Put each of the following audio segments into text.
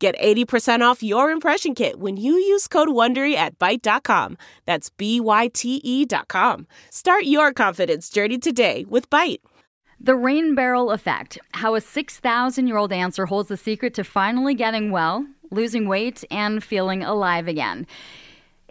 Get 80% off your impression kit when you use code WONDERY at Byte.com. That's B-Y-T-E dot com. Start your confidence journey today with Byte. The rain barrel effect. How a 6,000 year old answer holds the secret to finally getting well, losing weight, and feeling alive again.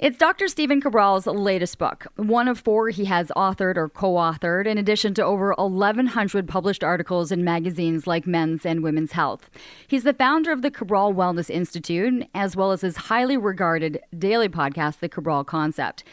It's Dr. Stephen Cabral's latest book, one of four he has authored or co authored, in addition to over 1,100 published articles in magazines like Men's and Women's Health. He's the founder of the Cabral Wellness Institute, as well as his highly regarded daily podcast, The Cabral Concept.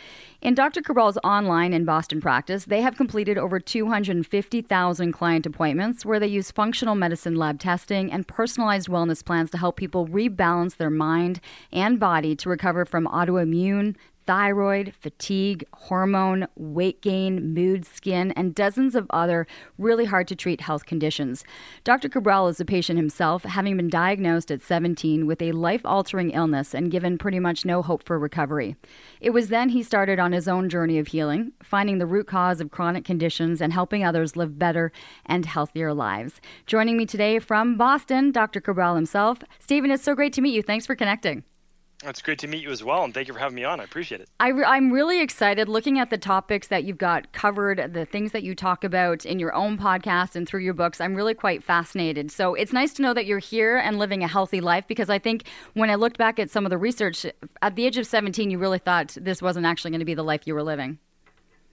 In Dr. Cabral's online in Boston practice, they have completed over 250,000 client appointments where they use functional medicine lab testing and personalized wellness plans to help people rebalance their mind and body to recover from autoimmune, thyroid, fatigue, hormone, weight gain, mood, skin, and dozens of other really hard to treat health conditions. Dr. Cabral is a patient himself, having been diagnosed at 17 with a life altering illness and given pretty much no hope for recovery. It was then he started on his own journey of healing, finding the root cause of chronic conditions and helping others live better and healthier lives. Joining me today from Boston, Dr. Cabral himself. Stephen, it's so great to meet you. Thanks for connecting. It's great to meet you as well, and thank you for having me on. I appreciate it. I am really excited looking at the topics that you've got covered, the things that you talk about in your own podcast and through your books. I'm really quite fascinated. So it's nice to know that you're here and living a healthy life because I think when I looked back at some of the research, at the age of 17, you really thought this wasn't actually going to be the life you were living.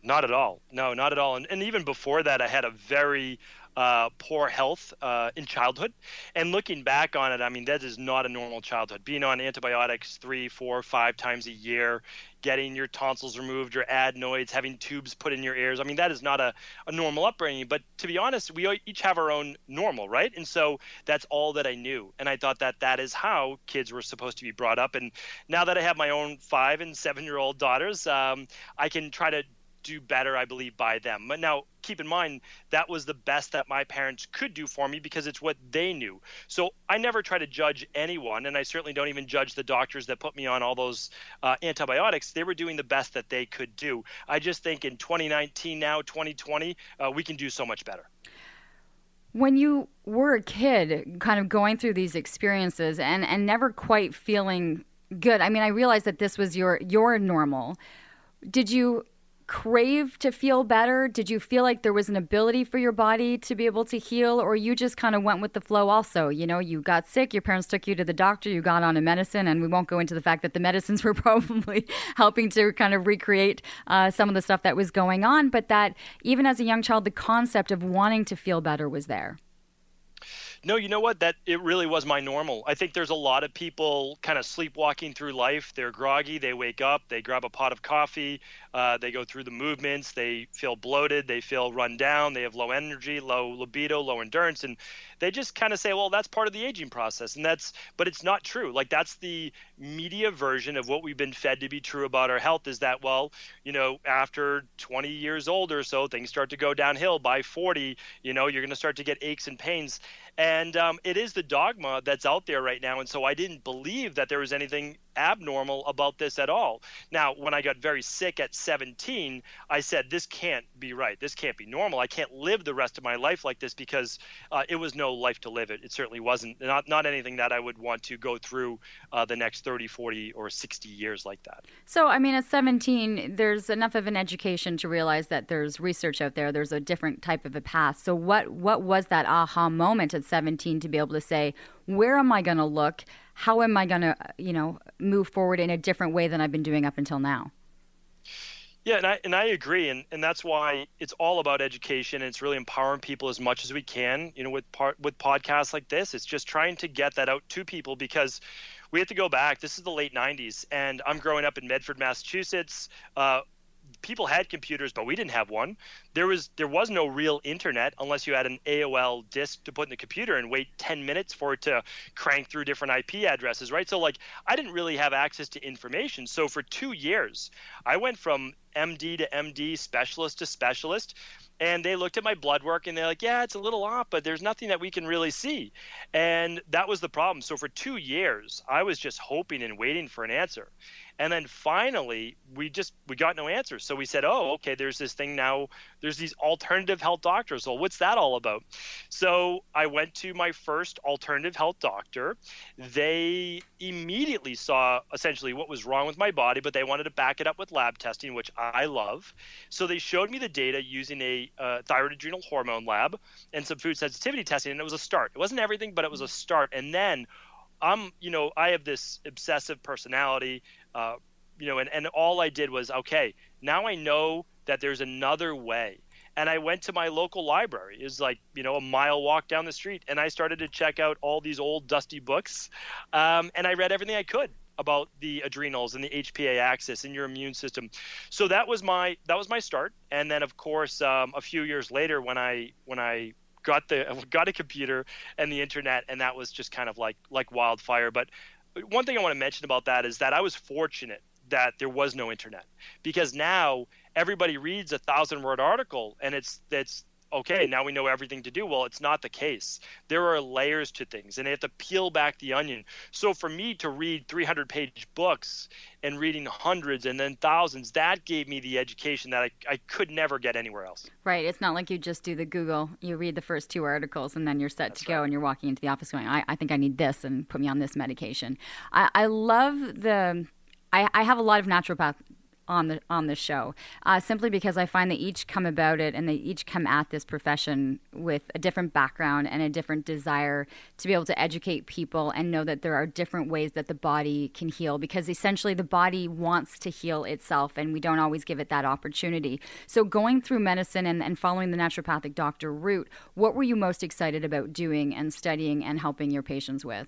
Not at all. No, not at all. And, and even before that, I had a very uh, poor health uh, in childhood. And looking back on it, I mean, that is not a normal childhood. Being on antibiotics three, four, five times a year, getting your tonsils removed, your adenoids, having tubes put in your ears. I mean, that is not a, a normal upbringing. But to be honest, we each have our own normal, right? And so that's all that I knew. And I thought that that is how kids were supposed to be brought up. And now that I have my own five and seven year old daughters, um, I can try to do better, I believe, by them. But now, keep in mind, that was the best that my parents could do for me because it's what they knew. So I never try to judge anyone, and I certainly don't even judge the doctors that put me on all those uh, antibiotics. They were doing the best that they could do. I just think in 2019, now 2020, uh, we can do so much better. When you were a kid, kind of going through these experiences and, and never quite feeling good, I mean, I realized that this was your your normal. Did you crave to feel better? Did you feel like there was an ability for your body to be able to heal, or you just kind of went with the flow also? You know, you got sick, your parents took you to the doctor, you got on a medicine, and we won't go into the fact that the medicines were probably helping to kind of recreate uh, some of the stuff that was going on, but that even as a young child, the concept of wanting to feel better was there. No, you know what? That it really was my normal. I think there's a lot of people kind of sleepwalking through life. They're groggy. They wake up. They grab a pot of coffee. Uh, they go through the movements. They feel bloated. They feel run down. They have low energy, low libido, low endurance, and they just kind of say, "Well, that's part of the aging process." And that's, but it's not true. Like that's the media version of what we've been fed to be true about our health. Is that well, you know, after 20 years old or so, things start to go downhill. By 40, you know, you're going to start to get aches and pains and um, it is the dogma that's out there right now. And so I didn't believe that there was anything abnormal about this at all. Now, when I got very sick at 17, I said, This can't be right. This can't be normal. I can't live the rest of my life like this because uh, it was no life to live it. It certainly wasn't. Not, not anything that I would want to go through uh, the next 30, 40, or 60 years like that. So, I mean, at 17, there's enough of an education to realize that there's research out there, there's a different type of a path. So, what, what was that aha moment at 17 to be able to say, where am I going to look? How am I going to, you know, move forward in a different way than I've been doing up until now? Yeah, and I and I agree, and, and that's why it's all about education. And it's really empowering people as much as we can. You know, with part with podcasts like this, it's just trying to get that out to people because we have to go back. This is the late '90s, and I'm growing up in Medford, Massachusetts. Uh, people had computers, but we didn't have one. There was there was no real internet unless you had an AOL disk to put in the computer and wait 10 minutes for it to crank through different IP addresses, right? So like I didn't really have access to information. So for 2 years, I went from MD to MD, specialist to specialist and they looked at my blood work and they're like yeah it's a little off but there's nothing that we can really see and that was the problem so for two years i was just hoping and waiting for an answer and then finally, we just we got no answers. So we said, "Oh, okay, there's this thing now. There's these alternative health doctors. Well, what's that all about?" So I went to my first alternative health doctor. They immediately saw essentially what was wrong with my body, but they wanted to back it up with lab testing, which I love. So they showed me the data using a uh, thyroid adrenal hormone lab and some food sensitivity testing, and it was a start. It wasn't everything, but it was a start. And then I'm, you know, I have this obsessive personality. Uh, you know, and, and all I did was, okay, now I know that there's another way. And I went to my local library. Was like, you know, a mile walk down the street. And I started to check out all these old dusty books. Um, and I read everything I could about the adrenals and the HPA axis and your immune system. So that was my that was my start. And then of course, um, a few years later, when I when I got the got a computer and the internet, and that was just kind of like like wildfire. But one thing I want to mention about that is that I was fortunate that there was no internet. Because now everybody reads a thousand word article and it's that's okay now we know everything to do. Well it's not the case. There are layers to things and they have to peel back the onion. So for me to read 300 page books and reading hundreds and then thousands that gave me the education that I, I could never get anywhere else. Right. It's not like you just do the google you read the first two articles and then you're set That's to go right. and you're walking into the office going I, I think i need this and put me on this medication. I, I love the I, I have a lot of naturopath on the on the show, uh, simply because I find they each come about it and they each come at this profession with a different background and a different desire to be able to educate people and know that there are different ways that the body can heal because essentially the body wants to heal itself and we don't always give it that opportunity. So going through medicine and, and following the naturopathic doctor route, what were you most excited about doing and studying and helping your patients with?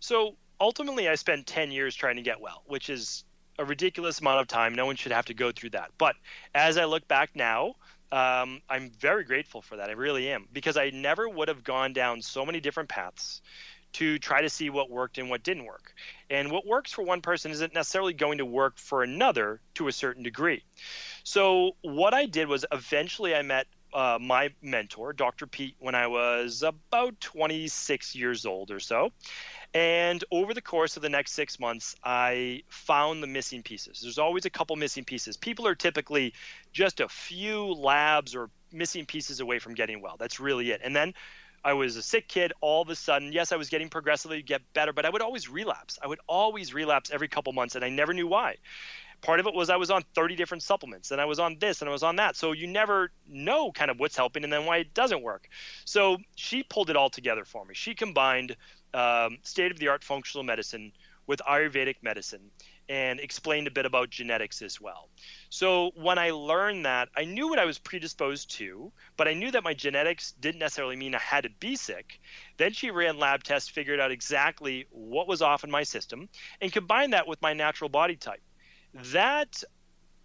So ultimately I spent 10 years trying to get well, which is a ridiculous amount of time. No one should have to go through that. But as I look back now, um, I'm very grateful for that. I really am because I never would have gone down so many different paths to try to see what worked and what didn't work. And what works for one person isn't necessarily going to work for another to a certain degree. So what I did was eventually I met uh, my mentor, Dr. Pete, when I was about 26 years old or so. And over the course of the next six months, I found the missing pieces. There's always a couple missing pieces. People are typically just a few labs or missing pieces away from getting well. That's really it. And then I was a sick kid all of a sudden. Yes, I was getting progressively get better, but I would always relapse. I would always relapse every couple months, and I never knew why. Part of it was I was on 30 different supplements, and I was on this, and I was on that. So you never know kind of what's helping and then why it doesn't work. So she pulled it all together for me. She combined um, state of the art functional medicine with Ayurvedic medicine and explained a bit about genetics as well. So when I learned that, I knew what I was predisposed to, but I knew that my genetics didn't necessarily mean I had to be sick. Then she ran lab tests, figured out exactly what was off in my system, and combined that with my natural body type. That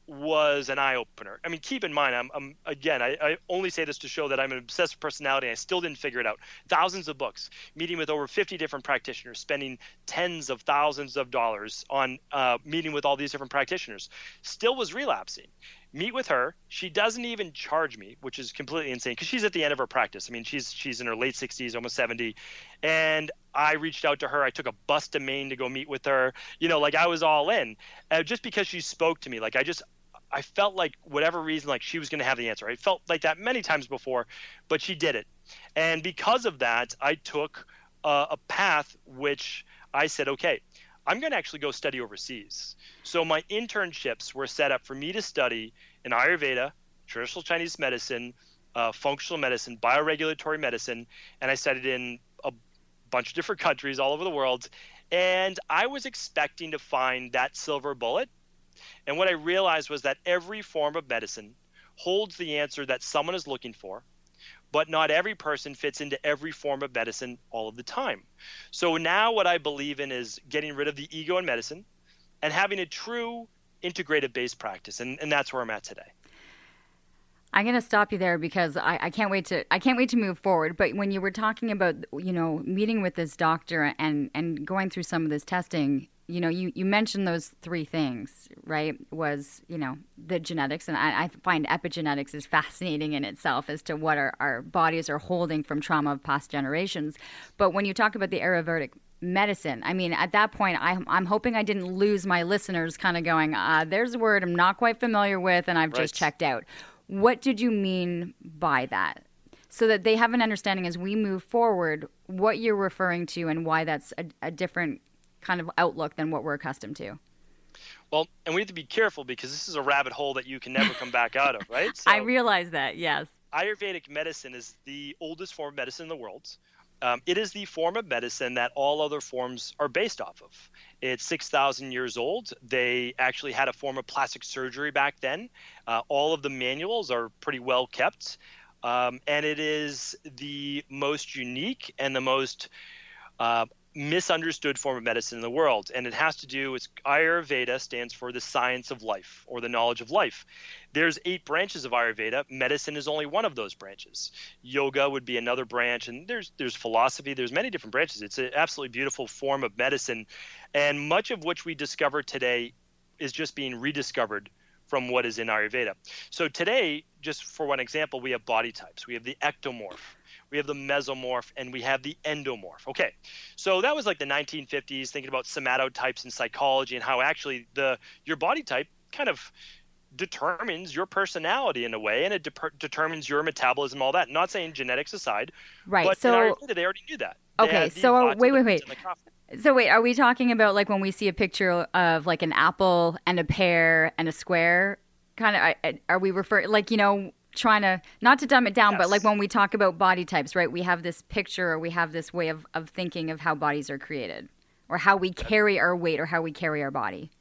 was an eye opener. I mean, keep in mind, I'm, I'm again, I, I, only say this to show that I'm an obsessive personality. And I still didn't figure it out. Thousands of books, meeting with over 50 different practitioners, spending tens of thousands of dollars on uh, meeting with all these different practitioners. Still was relapsing. Meet with her. She doesn't even charge me, which is completely insane because she's at the end of her practice. I mean, she's she's in her late 60s, almost 70, and I reached out to her. I took a bus to Maine to go meet with her. You know, like I was all in, uh, just because she spoke to me. Like I just I felt like whatever reason, like she was going to have the answer. I felt like that many times before, but she did it. And because of that, I took uh, a path which I said, okay, I'm going to actually go study overseas. So my internships were set up for me to study in Ayurveda, traditional Chinese medicine, uh, functional medicine, bioregulatory medicine, and I studied in a bunch of different countries all over the world. And I was expecting to find that silver bullet and what I realized was that every form of medicine holds the answer that someone is looking for, but not every person fits into every form of medicine all of the time. So now what I believe in is getting rid of the ego in medicine and having a true integrative based practice. And, and that's where I'm at today. I'm going to stop you there because I, I can't wait to I can't wait to move forward. But when you were talking about you know meeting with this doctor and and going through some of this testing, you know you, you mentioned those three things, right? Was you know the genetics, and I, I find epigenetics is fascinating in itself as to what our, our bodies are holding from trauma of past generations. But when you talk about the Ayurvedic medicine. I mean, at that point, I, I'm hoping I didn't lose my listeners kind of going, uh, there's a word I'm not quite familiar with and I've right. just checked out. What did you mean by that? So that they have an understanding as we move forward what you're referring to and why that's a, a different kind of outlook than what we're accustomed to. Well, and we have to be careful because this is a rabbit hole that you can never come back out of, right? So, I realize that, yes. Ayurvedic medicine is the oldest form of medicine in the world. Um, it is the form of medicine that all other forms are based off of. It's 6,000 years old. They actually had a form of plastic surgery back then. Uh, all of the manuals are pretty well kept. Um, and it is the most unique and the most uh, misunderstood form of medicine in the world. And it has to do with Ayurveda stands for the science of life or the knowledge of life. There's eight branches of Ayurveda. Medicine is only one of those branches. Yoga would be another branch, and there's there's philosophy. There's many different branches. It's an absolutely beautiful form of medicine, and much of which we discover today is just being rediscovered from what is in Ayurveda. So today, just for one example, we have body types. We have the ectomorph we have the mesomorph, and we have the endomorph. Okay, so that was like the 1950s, thinking about somatotypes in psychology and how actually the your body type kind of determines your personality in a way, and it de- determines your metabolism, all that. Not saying genetics aside, right? But so Ayurveda, they already knew that. They okay, so wait, wait, wait. So wait, are we talking about like when we see a picture of like an apple and a pear and a square? Kind of, are we referring like you know trying to not to dumb it down, yes. but like when we talk about body types, right? We have this picture or we have this way of, of thinking of how bodies are created or how we carry our weight or how we carry our body.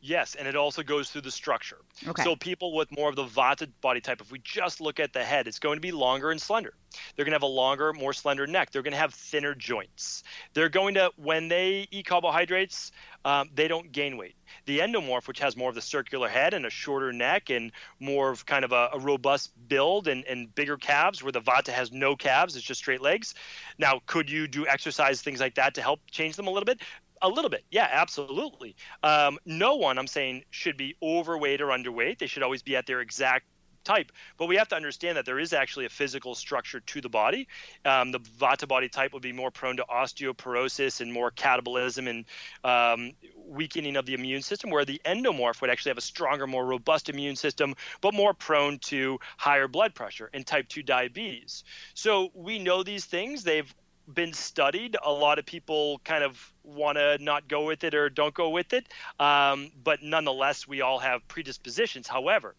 Yes, and it also goes through the structure. Okay. So people with more of the Vata body type, if we just look at the head, it's going to be longer and slender. They're going to have a longer, more slender neck. They're going to have thinner joints. They're going to, when they eat carbohydrates, um, they don't gain weight. The endomorph, which has more of the circular head and a shorter neck and more of kind of a, a robust build and, and bigger calves, where the Vata has no calves, it's just straight legs. Now, could you do exercise, things like that to help change them a little bit? A little bit, yeah, absolutely. Um, no one, I'm saying, should be overweight or underweight. They should always be at their exact type. But we have to understand that there is actually a physical structure to the body. Um, the Vata body type would be more prone to osteoporosis and more catabolism and um, weakening of the immune system, where the endomorph would actually have a stronger, more robust immune system, but more prone to higher blood pressure and type 2 diabetes. So we know these things. They've been studied. A lot of people kind of want to not go with it or don't go with it. Um, but nonetheless, we all have predispositions. However,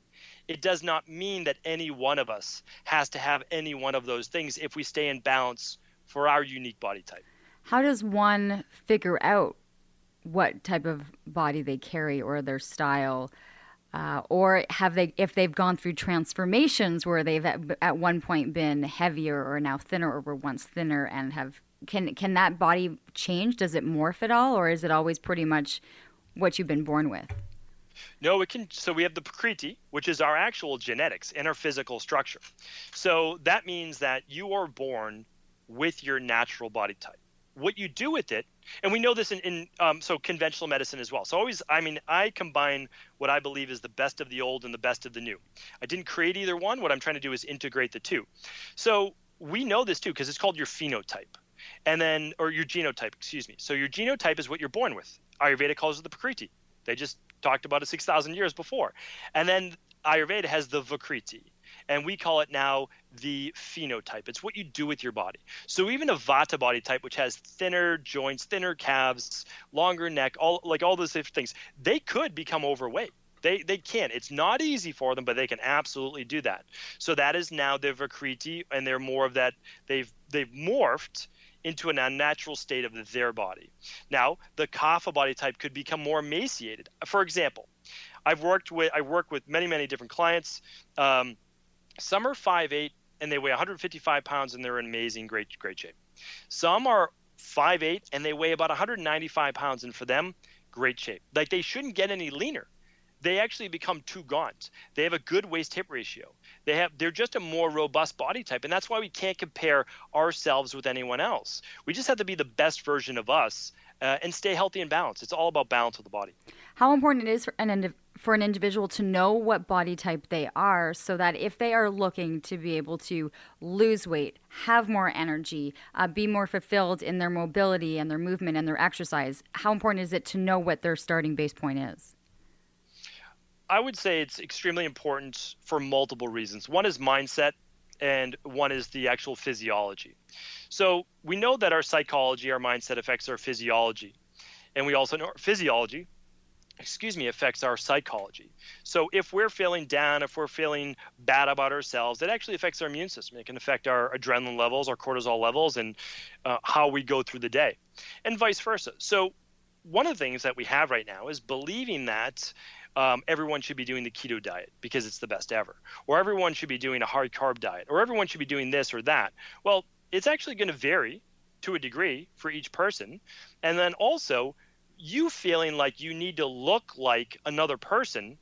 it does not mean that any one of us has to have any one of those things if we stay in balance for our unique body type. How does one figure out what type of body they carry or their style? Uh, or have they, if they've gone through transformations where they've at, at one point been heavier or now thinner, or were once thinner and have can can that body change? Does it morph at all, or is it always pretty much what you've been born with? No, it can. So we have the Prakriti, which is our actual genetics and our physical structure. So that means that you are born with your natural body type what you do with it. And we know this in, in um, so conventional medicine as well. So always i mean i combine what i believe is the best of the old and the best of the new. I didn't create either one. What i'm trying to do is integrate the two. So we know this too because it's called your phenotype. And then or your genotype excuse me. So your genotype is what you're born with. Ayurveda calls it the prakriti. They just talked about it 6000 years before. And then ayurveda has the vikriti and we call it now the phenotype. It's what you do with your body. So even a Vata body type, which has thinner joints, thinner calves, longer neck, all like all those different things, they could become overweight. They they can. It's not easy for them, but they can absolutely do that. So that is now the Vikriti, and they're more of that. They've they've morphed into an unnatural state of their body. Now, the Kapha body type could become more emaciated. For example, I've worked with I work with many many different clients. Um, some are 5'8 and they weigh 155 pounds and they're in amazing, great, great shape. Some are 5'8 and they weigh about 195 pounds and for them, great shape. Like they shouldn't get any leaner. they actually become too gaunt. They have a good waist hip ratio. They have they're just a more robust body type and that's why we can't compare ourselves with anyone else. We just have to be the best version of us uh, and stay healthy and balanced. It's all about balance of the body. How important it is for an for an individual to know what body type they are so that if they are looking to be able to lose weight, have more energy, uh, be more fulfilled in their mobility and their movement and their exercise, how important is it to know what their starting base point is? I would say it's extremely important for multiple reasons. One is mindset, and one is the actual physiology. So we know that our psychology, our mindset affects our physiology. And we also know our physiology, excuse me, affects our psychology. So if we're feeling down, if we're feeling bad about ourselves, it actually affects our immune system. It can affect our adrenaline levels, our cortisol levels, and uh, how we go through the day, and vice versa. So one of the things that we have right now is believing that um, everyone should be doing the keto diet because it's the best ever, or everyone should be doing a hard carb diet, or everyone should be doing this or that. Well, it's actually going to vary to a degree for each person. And then also, you feeling like you need to look like another person,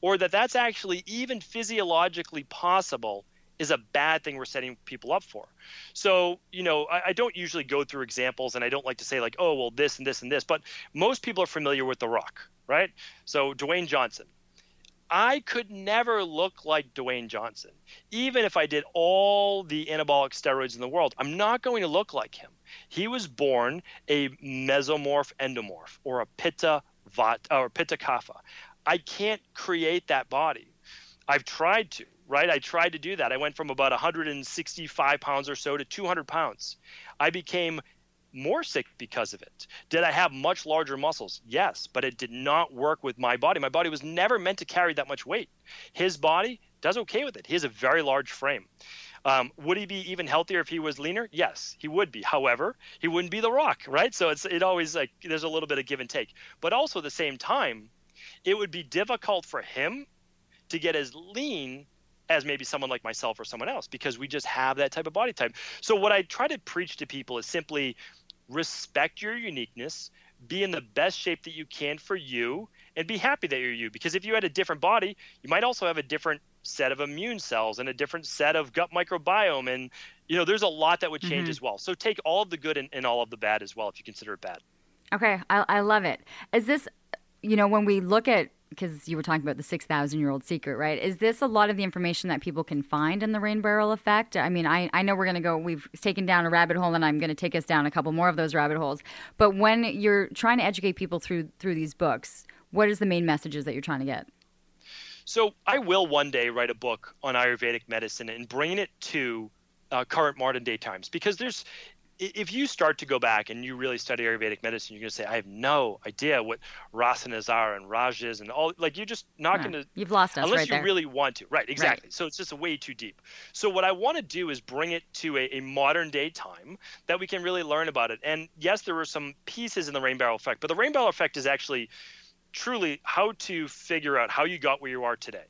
or that that's actually even physiologically possible is a bad thing we're setting people up for. So, you know, I, I, don't usually go through examples and I don't like to say, like, oh, well, this and this and this, but most people are familiar with The Rock, right? So, Dwayne Johnson. I could never look like Dwayne Johnson. Even if I did all the anabolic steroids in the world, I'm not going to look like him. He was born a mesomorph endomorph or a pitta vat or pitta kapha. I can't create that body. I've tried to, right? I tried to do that. I went from about 165 pounds or so to 200 pounds. I became more sick because of it. Did I have much larger muscles? Yes, but it did not work with my body. My body was never meant to carry that much weight. His body does okay with it. He has a very large frame. Um, would he be even healthier if he was leaner? Yes, he would be. However, he wouldn't be the Rock, right? So it's it always like there's a little bit of give and take. But also at the same time, it would be difficult for him to get as lean as maybe someone like myself or someone else because we just have that type of body type. So what I try to preach to people is simply respect your uniqueness, be in the best shape that you can for you, and be happy that you're you. Because if you had a different body, you might also have a different set of immune cells and a different set of gut microbiome. And, you know, there's a lot that would change mm-hmm. as well. So take all of the good and, and, all of the bad as well if you consider it bad. Okay. I, I love it. Is this, you know, when we look at because you were talking about the 6,000 year old secret, right? Is this a lot of the information that people can find in the rain barrel effect? I mean, I, I know we're going to go, we've taken down a rabbit hole and I'm going to take us down a couple more of those rabbit holes. But when you're trying to educate people through, through these books, what is the main messages that you're trying to get? So I will one day write a book on Ayurvedic medicine and bring it to uh, current modern day times because there's if you start to go back and you really study Ayurvedic medicine, you're going to say, I have no idea what rasanas are and rajas and all. Like, you're just not going to. You've lost us Unless right you there. really want to. Right, exactly. Right. So it's just way too deep. So, what I want to do is bring it to a, a, modern day time that we can really learn about it. And yes, there were some pieces in the rain barrel effect, but the rain barrel effect is actually truly how to figure out how you got where you are today,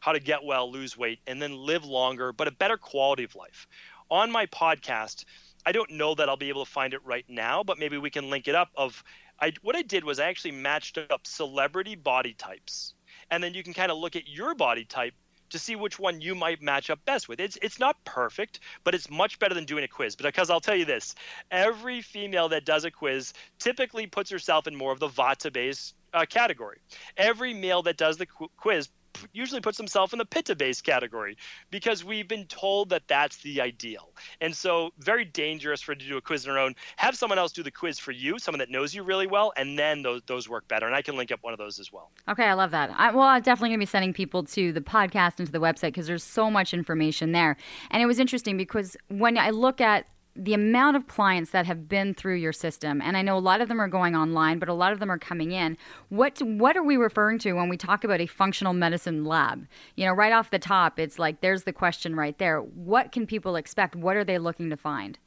how to get well, lose weight, and then live longer, but a better quality of life. On my podcast, I don't know that I'll be able to find it right now, but maybe we can link it up. Of I, what I did was I actually matched up celebrity body types, and then you can kind of look at your body type to see which one you might match up best with. It's it's not perfect, but it's much better than doing a quiz. Because I'll tell you this: every female that does a quiz typically puts herself in more of the Vata based uh, category. Every male that does the qu- quiz usually puts himself in the pitta base category because we've been told that that's the ideal. And so, very dangerous for to do a quiz on our own. Have someone else do the quiz for you, someone that knows you really well, and then those, those work better. And I can link up one of those as well. Okay, I love that. I, well, I'm definitely going to be sending people to the podcast and to the website because there's so much information there. And it was interesting because when I look at the amount of clients that have been through your system and i know a lot of them are going online but a lot of them are coming in. What what are we referring to when we talk about a functional medicine lab? You know right off the top it's like there's the question right there. What can people expect? What are they looking to find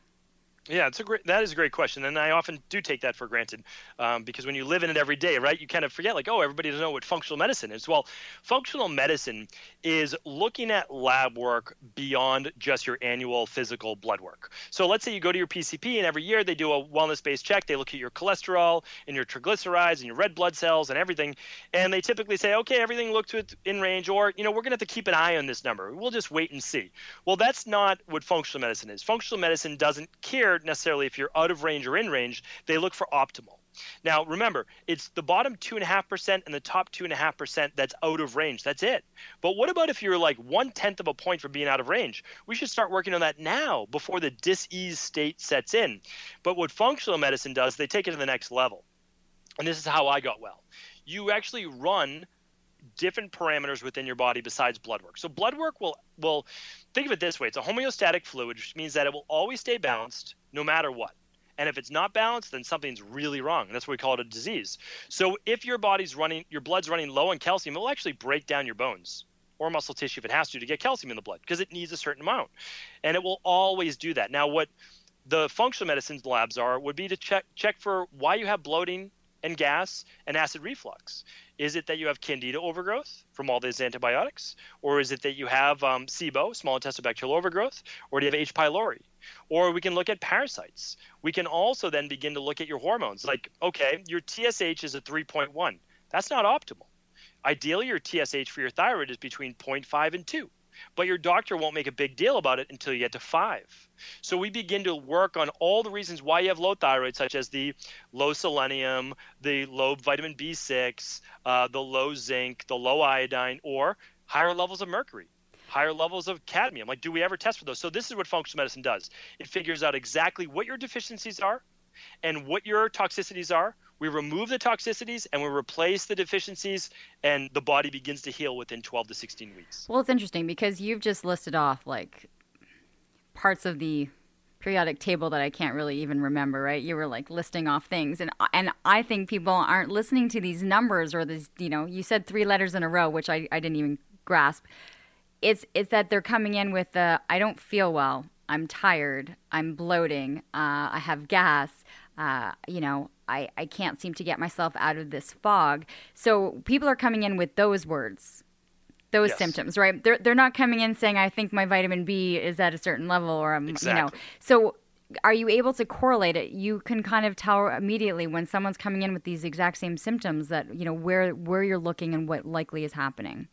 Yeah, it's a great. That is a great question, and I often do take that for granted, um, because when you live in it every day, right, you kind of forget, like, oh, everybody doesn't know what functional medicine is. Well, functional medicine is looking at lab work beyond just your annual physical blood work. So let's say you go to your PCP, and every year they do a wellness-based check. They look at your cholesterol and your triglycerides and your red blood cells and everything, and they typically say, okay, everything looked in range, or you know, we're gonna have to keep an eye on this number. We'll just wait and see. Well, that's not what functional medicine is. Functional medicine doesn't care necessarily if you're out of range or in range. They look for optimal. Now, remember, it's the bottom 2.5% and the top 2.5% that's out of range. That's it. But what about if you're like one tenth of a point from being out of range? We should start working on that now before the dis-ease state sets in. But what functional medicine does, they take it to the next level. And this is how I got well. You actually run different parameters within your body besides blood work. So blood work will will think of it this way: it's a homeostatic fluid, which means that it will always stay balanced no matter what. And if it's not balanced, then something's really wrong. That's what we call it a disease. So if your body's running, your blood's running low on calcium, it will actually break down your bones or muscle tissue if it has to to get calcium in the blood because it needs a certain amount. And it will always do that. Now, what the functional medicine labs are would be to check check for why you have bloating and gas and acid reflux. Is it that you have candida overgrowth from all these antibiotics? Or is it that you have um, SIBO, small intestinal bacterial overgrowth? Or do you have H. pylori? Or we can look at parasites. We can also then begin to look at your hormones. Like, okay, your TSH is a 3.1. That's not optimal. Ideally, your TSH for your thyroid is between 0.5 and 2 but your doctor won't make a big deal about it until you get to five. So we begin to work on all the reasons why you have low thyroid, such as the low selenium, the low vitamin B6, uh, the low zinc, the low iodine, or higher levels of mercury higher levels of cadmium. Like, do we ever test for those? So, this is what functional medicine does it figures out exactly what your deficiencies are and what your toxicities are. We remove the toxicities and we replace the deficiencies, and the body begins to heal within 12 to 16 weeks. Well, it's interesting because you've just listed off like parts of the periodic table that I can't really even remember, right? You were like listing off things and and I think people aren't listening to these numbers or these, you know, you said three letters in a row, which I, I didn't even grasp. It's it's that they're coming in with the I don't feel well. I'm tired. I'm bloating. Uh, I have gas. Uh, you know, I, I can't seem to get myself out of this fog. So people are coming in with those words, those yes. symptoms, right? They're, they're not coming in saying, I think my vitamin B is at a certain level or I'm, exactly. you know. So are you able to correlate it? You can kind of tell immediately when someone's coming in with these exact same symptoms that, you know, where, where you're looking and what likely is happening.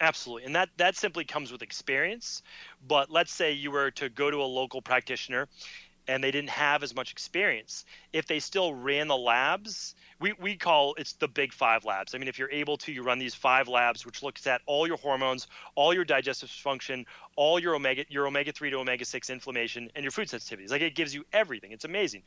Absolutely. And that, that simply comes with experience. But let's say you were to go to a local practitioner and they didn't have as much experience. If they still ran the labs, we, we call it's the big five labs. I mean, if you're able to, you run these five labs, which looks at all your hormones, all your digestive function, all your omega your omega three to omega six inflammation, and your food sensitivities. Like it gives you everything. It's amazing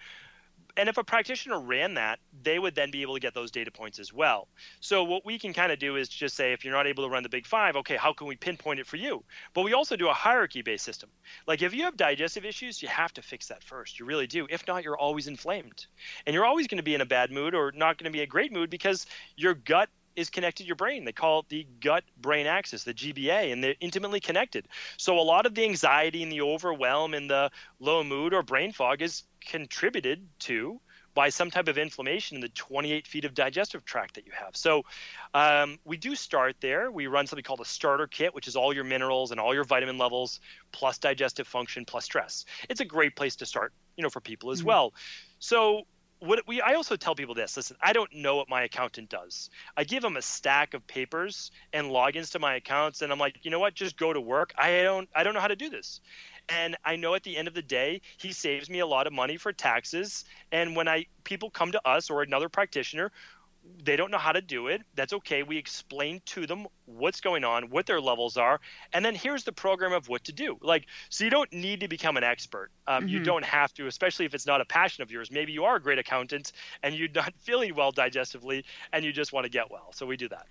and if a practitioner ran that, they would then be able to get those data points as well. So what we can kind of do is just say, if you're not able to run the big five, okay, how can we pinpoint it for you? But we also do a hierarchy-based system. Like if you have digestive issues, you have to fix that first. You really do. If not, you're always inflamed, and you're always going to be in a bad mood or not going to be a great mood because your gut is connected to your brain. They call it the gut brain axis, the GBA, and they're intimately connected. So a lot of the anxiety and the overwhelm and the low mood or brain fog is contributed to by some type of inflammation in the 28 feet of digestive tract that you have. So um, we do start there. We run something called a starter kit, which is all your minerals and all your vitamin levels, plus digestive function, plus stress. It's a great place to start, you know, for people as mm-hmm. well. So what we I also tell people this. Listen, I don't know what my accountant does. I give him a stack of papers and logins to my accounts, and I'm like, you know what? Just go to work. I don't I don't know how to do this. And I know at the end of the day, he saves me a lot of money for taxes. And when I people come to us or another practitioner they don't know how to do it. That's okay. We explain to them what's going on, what their levels are, and then here's the program of what to do. Like, so you don't need to become an expert. Um, mm-hmm. You don't have to, especially if it's not a passion of yours. Maybe you are a great accountant and you're not feeling well digestively, and you just want to get well. So we do that.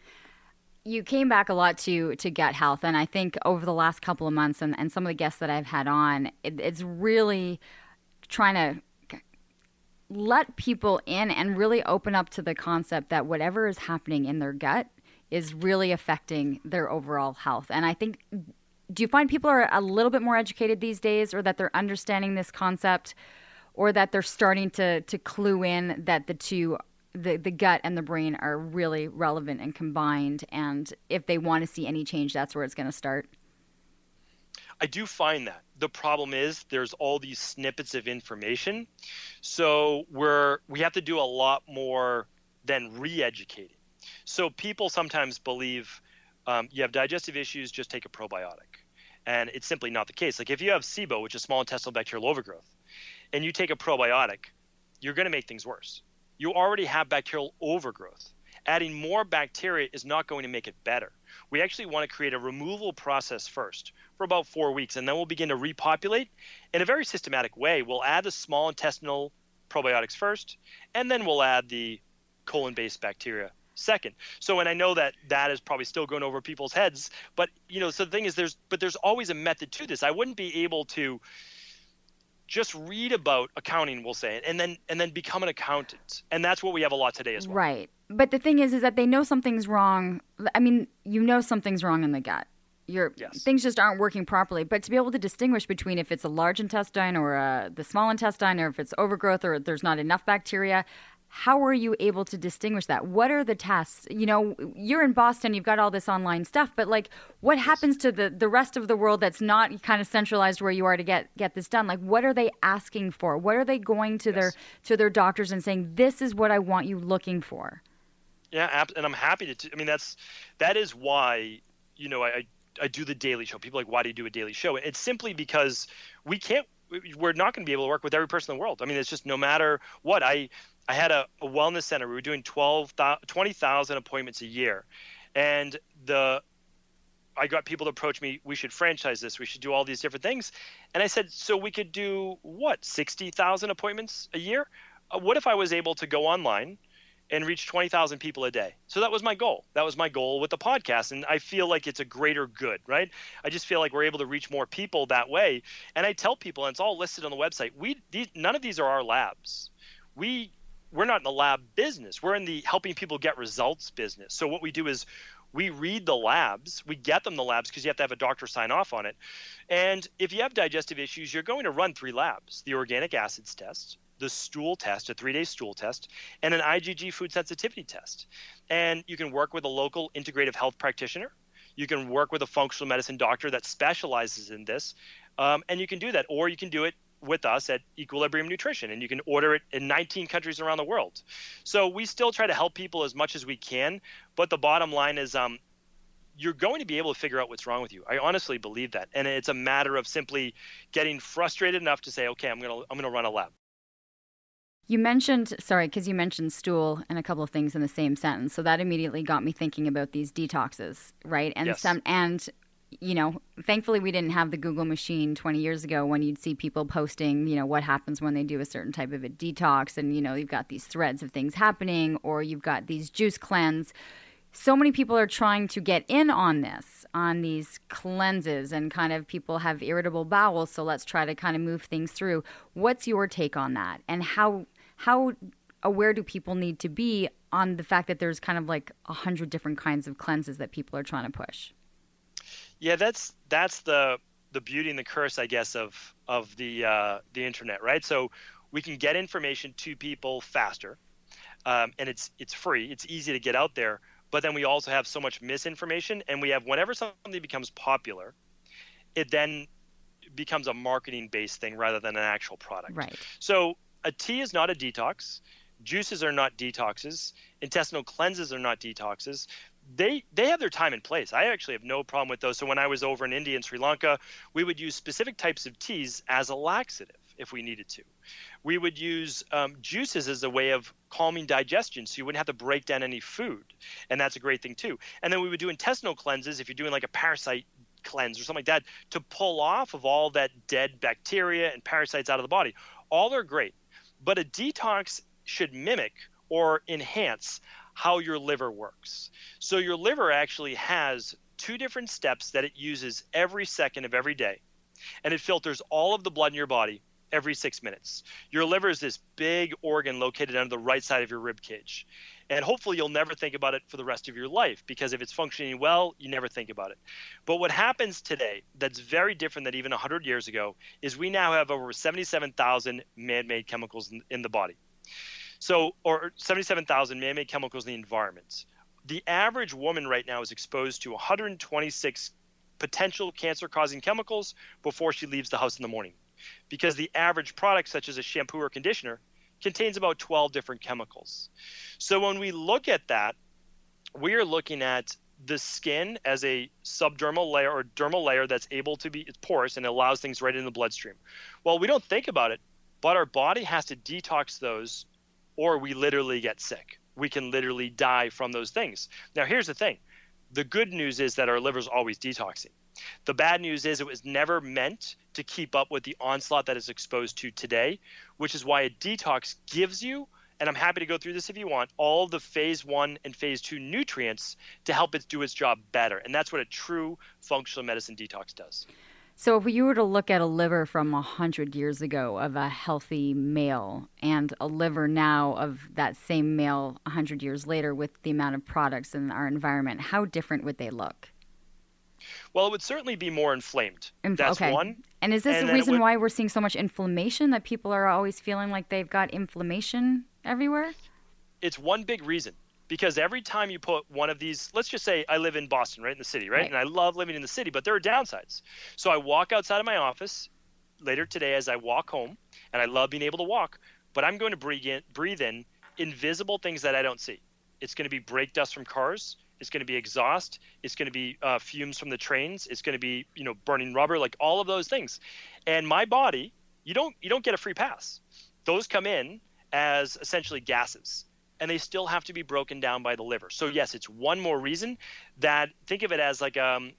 You came back a lot to to gut health, and I think over the last couple of months, and, and some of the guests that I've had on, it, it's really trying to let people in and really open up to the concept that whatever is happening in their gut is really affecting their overall health. And I think, do you find people are a little bit more educated these days or that they're understanding this concept or that they're starting to to clue in that the two the, the gut and the brain are really relevant and combined and if they want to see any change that's where it's going to start I do find that. The problem is there's all these snippets of information. So we're we have to do a lot more than re-educating. So people sometimes believe um, you have digestive issues, just take a probiotic. And it's simply not the case. Like if you have SIBO, which is small intestinal bacterial overgrowth, and you take a probiotic, you're going to make things worse. You already have bacterial overgrowth. Adding more bacteria is not going to make it better. We actually want to create a removal process first for about four weeks, and then we'll begin to repopulate in a very systematic way. We'll add the small intestinal probiotics first, and then we'll add the colon based bacteria second. So, and I know that that is probably still going over people's heads, but you know, so the thing is, there's but there's always a method to this. I wouldn't be able to just read about accounting we'll say and then and then become an accountant and that's what we have a lot today as well right but the thing is is that they know something's wrong i mean you know something's wrong in the gut your yes. things just aren't working properly but to be able to distinguish between if it's a large intestine or uh, the small intestine or if it's overgrowth or there's not enough bacteria how are you able to distinguish that? What are the tests? You know, you're in Boston, you've got all this online stuff, but like what happens to the the rest of the world that's not kind of centralized where you are to get get this done? Like what are they asking for? What are they going to yes. their to their doctors and saying this is what I want you looking for? Yeah, and I'm happy to t- I mean that's that is why, you know, I I do the daily show. People like why do you do a daily show? It's simply because we can't we're not going to be able to work with every person in the world. I mean, it's just no matter what. I I had a, a wellness center. We were doing 12, 20,000 appointments a year. And the I got people to approach me, we should franchise this, we should do all these different things. And I said, so we could do what, 60,000 appointments a year? Uh, what if I was able to go online and reach 20,000 people a day? So that was my goal. That was my goal with the podcast. And I feel like it's a greater good, right? I just feel like we're able to reach more people that way. And I tell people, and it's all listed on the website, we these, none of these are our labs. We we're not in the lab business. We're in the helping people get results business. So what we do is we read the labs, we get them the labs because you have to have a doctor sign off on it. And if you have digestive issues, you're going to run three labs: the organic acids test, the stool test, a three-day stool test, and an IgG food sensitivity test. And you can work with a local integrative health practitioner. You can work with a functional medicine doctor that specializes in this, um, and you can do that, or you can do it with us at Equilibrium Nutrition, and you can order it in 19 countries around the world. So we still try to help people as much as we can, but the bottom line is um, you're going to be able to figure out what's wrong with you. I honestly believe that, and it's a matter of simply getting frustrated enough to say, okay, I'm gonna I'm gonna run a lab. You mentioned, sorry, because you mentioned stool and a couple of things in the same sentence. So that immediately got me thinking about these detoxes, right? And yes. some and you know, thankfully we didn't have the Google machine 20 years ago when you'd see people posting, you know, what happens when they do a certain type of a detox. And, you know, you've got these threads of things happening or you've got these juice cleanse. So many people are trying to get in on this, on these cleanses, and kind of people have irritable bowels. So let's try to kind of move things through. What's your take on that? And how, how aware do people need to be on the fact that there's kind of like a hundred different kinds of cleanses that people are trying to push? Yeah, that's that's the the beauty and the curse, I guess, of of the uh, the internet, right? So we can get information to people faster, um, and it's it's free. It's easy to get out there. But then we also have so much misinformation, and we have whenever something becomes popular, it then becomes a marketing based thing rather than an actual product. Right. So a tea is not a detox. Juices are not detoxes. Intestinal cleanses are not detoxes they they have their time and place. I actually have no problem with those. So when I was over in India and Sri Lanka, we would use specific types of teas as a laxative if we needed to. We would use um, juices as a way of calming digestion, so you wouldn't have to break down any food, and that's a great thing too. And then we would do intestinal cleanses if you're doing like a parasite cleanse or something like that to pull off of all that dead bacteria and parasites out of the body. All are great, but a detox should mimic or enhance how your liver works. So your liver actually has two different steps that it uses every second of every day. And it filters all of the blood in your body every six minutes. Your liver is this big organ located under the right side of your rib cage. And hopefully you'll never think about it for the rest of your life because if it's functioning well, you never think about it. But what happens today that's very different than even 100 years ago is we now have over 77,000 man made chemicals in, in the body. So, or 77,000 man made chemicals in the environment. The average woman right now is exposed to 126 potential cancer causing chemicals before she leaves the house in the morning. Because the average product, such as a shampoo or conditioner, contains about 12 different chemicals. So when we look at that, we are looking at the skin as a subdermal layer or dermal layer that's able to be it's porous and allows things right in the bloodstream. Well, we don't think about it, but our body has to detox those or we literally get sick. We can literally die from those things. Now, here's the thing. The good news is that our liver is always detoxing. The bad news is it was never meant to keep up with the onslaught that is exposed to today, which is why a detox gives you, and I'm happy to go through this if you want, all the phase one and phase two nutrients to help it do its job better. And that's what a true functional medicine detox does. So, if you were to look at a liver from 100 years ago of a healthy male and a liver now of that same male 100 years later with the amount of products in our environment, how different would they look? Well, it would certainly be more inflamed. Inf- That's okay. one. And is this and the reason would... why we're seeing so much inflammation that people are always feeling like they've got inflammation everywhere? It's one big reason because every time you put one of these, let's just say I live in Boston, right in the city, right? right? And I love living in the city, but there are downsides. So I walk outside of my office later today as I walk home, and I love being able to walk, but I'm going to breathe in, breathe in invisible things that I don't see. It's going to be brake dust from cars. It's going to be exhaust. It's going to be uh, fumes from the trains. It's going to be you know burning rubber, like all of those things. And my body, you don't you don't get a free pass. Those come in as essentially gases and they still have to be broken down by the liver. So yes, it's one more reason that think of it as like um,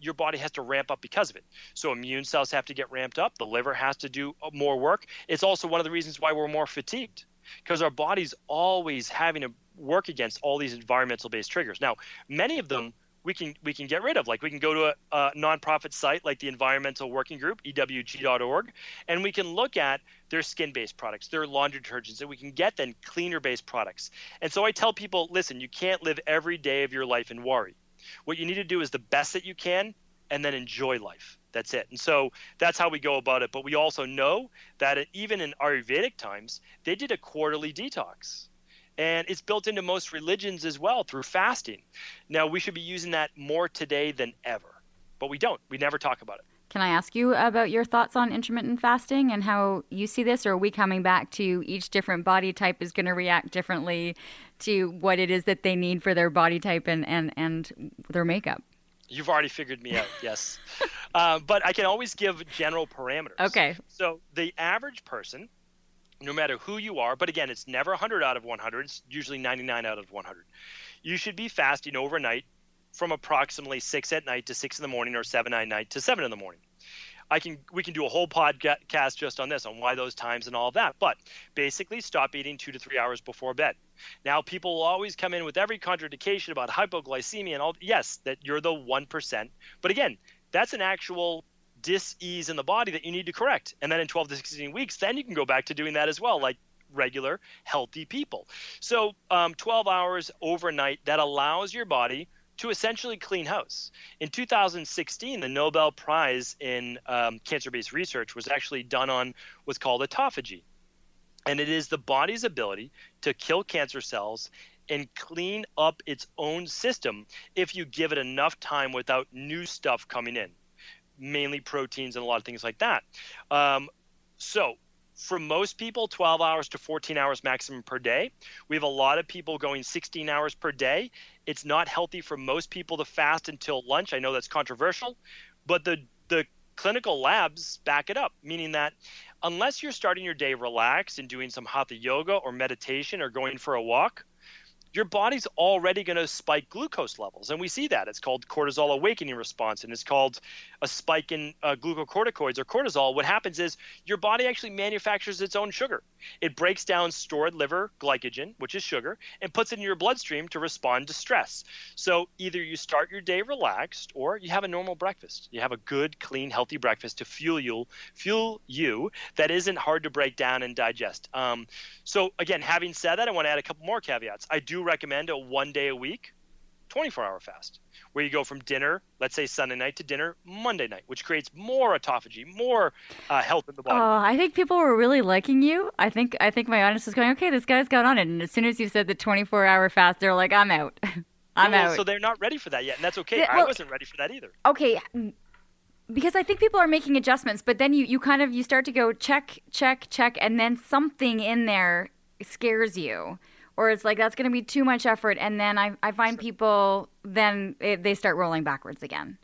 your body has to ramp up because of it. So immune cells have to get ramped up. The liver has to do uh, more work. It's also one of the reasons why we're more fatigued because our body's always having to work against all these environmental based triggers. Now, many of them we can we can get rid of. Like we can go to a, a nonprofit site like the Environmental Working Group (EWG.org), and we can look at their skin-based products, their laundry detergents, and we can get then cleaner-based products. And so I tell people, listen, you can't live every day of your life in worry. What you need to do is the best that you can, and then enjoy life. That's it. And so that's how we go about it. But we also know that even in Ayurvedic times, they did a quarterly detox and it's built into most religions as well through fasting. Now, we should be using that more today than ever, but we don't. We never talk about it. Can I ask you about your thoughts on intermittent fasting and how you see this? Or are we coming back to each different body type is going to react differently to what it is that they need for their body type and, and, and their makeup? You've already figured me out, yes. uh, but I can always give general parameters. Okay. So the average person no matter who you are, but again, it's never 100 out of 100, it's usually 99 out of 100. You should be fasting overnight from approximately 6 at night to 6 in the morning or 7 at night to 7 in the morning. I can we can do a whole podcast just on this on why those times and all that. But basically stop eating 2 to 3 hours before bed. Now people will always come in with every contradiction about hypoglycemia and all yes, that you're the 1%. But again, that's an actual dis-ease in the body that you need to correct. And then in 12 to 16 weeks, then you can go back to doing that as well, like regular healthy people. So um, 12 hours overnight that allows your body to essentially clean house. In 2016, the Nobel Prize in um, cancer-based research was actually done on what's called autophagy, and it is the body's ability to kill cancer cells and clean up its own system if you give it enough time without new stuff coming in mainly proteins and a lot of things like that. Um, so for most people 12 hours to 14 hours maximum per day. We have a lot of people going 16 hours per day. It's not healthy for most people to fast until lunch. I know that's controversial but the the clinical labs back it up meaning that unless you're starting your day relaxed and doing some hatha yoga or meditation or going for a walk your body's already going to spike glucose levels. And we see that. It's called cortisol awakening response, and it's called a spike in uh, glucocorticoids or cortisol. What happens is your body actually manufactures its own sugar. It breaks down stored liver glycogen, which is sugar, and puts it in your bloodstream to respond to stress. So either you start your day relaxed or you have a normal breakfast. You have a good, clean, healthy breakfast to fuel you, fuel you that isn't hard to break down and digest. Um, so again, having said that, I want to add a couple more caveats. I do recommend a one day a week 24 hour fast where you go from dinner, let's say Sunday night to dinner Monday night, which creates more autophagy, more uh, health in the body. Oh, I think people were really liking you. I think I think my audience was going, okay, this guy's got on it. And as soon as you said the 24 hour fast, they're like, I'm out. I'm well, out. So they're not ready for that yet, and that's okay. Yeah, well, I wasn't ready for that either. Okay, because I think people are making adjustments, but then you you kind of you start to go check check check, and then something in there scares you or it's like that's going to be too much effort. And then i, I find people then it, they start rolling backwards again.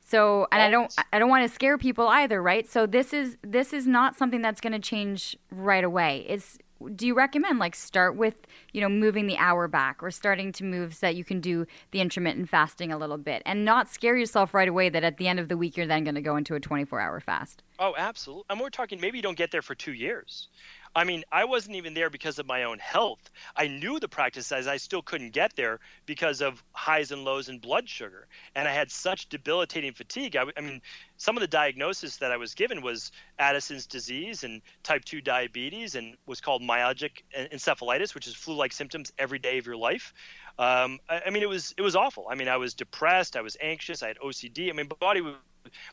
So and i don't i don't want to scare people either right? So this is this is not something that's going to change right away. Is do you recommend like start with you know moving the hour back or starting to move so that you can do the intermittent fasting a little bit and not scare yourself right away that at the end of the week you're then going to go into a 24 hour fast? Oh absolutely and we're talking maybe you don't get there for two years I mean, I wasn't even there because of my own health. I knew the practice as I still couldn't get there because of highs and lows in blood sugar. And I had such debilitating fatigue. I, I mean, some of the diagnosis that I was given was Addison's disease and type 2 diabetes and was called myalgic encephalitis, which is flu-like symptoms every day of your life. Um, I, I mean, it was it was awful. I mean, I was depressed. I was anxious. I had OCD. I mean, body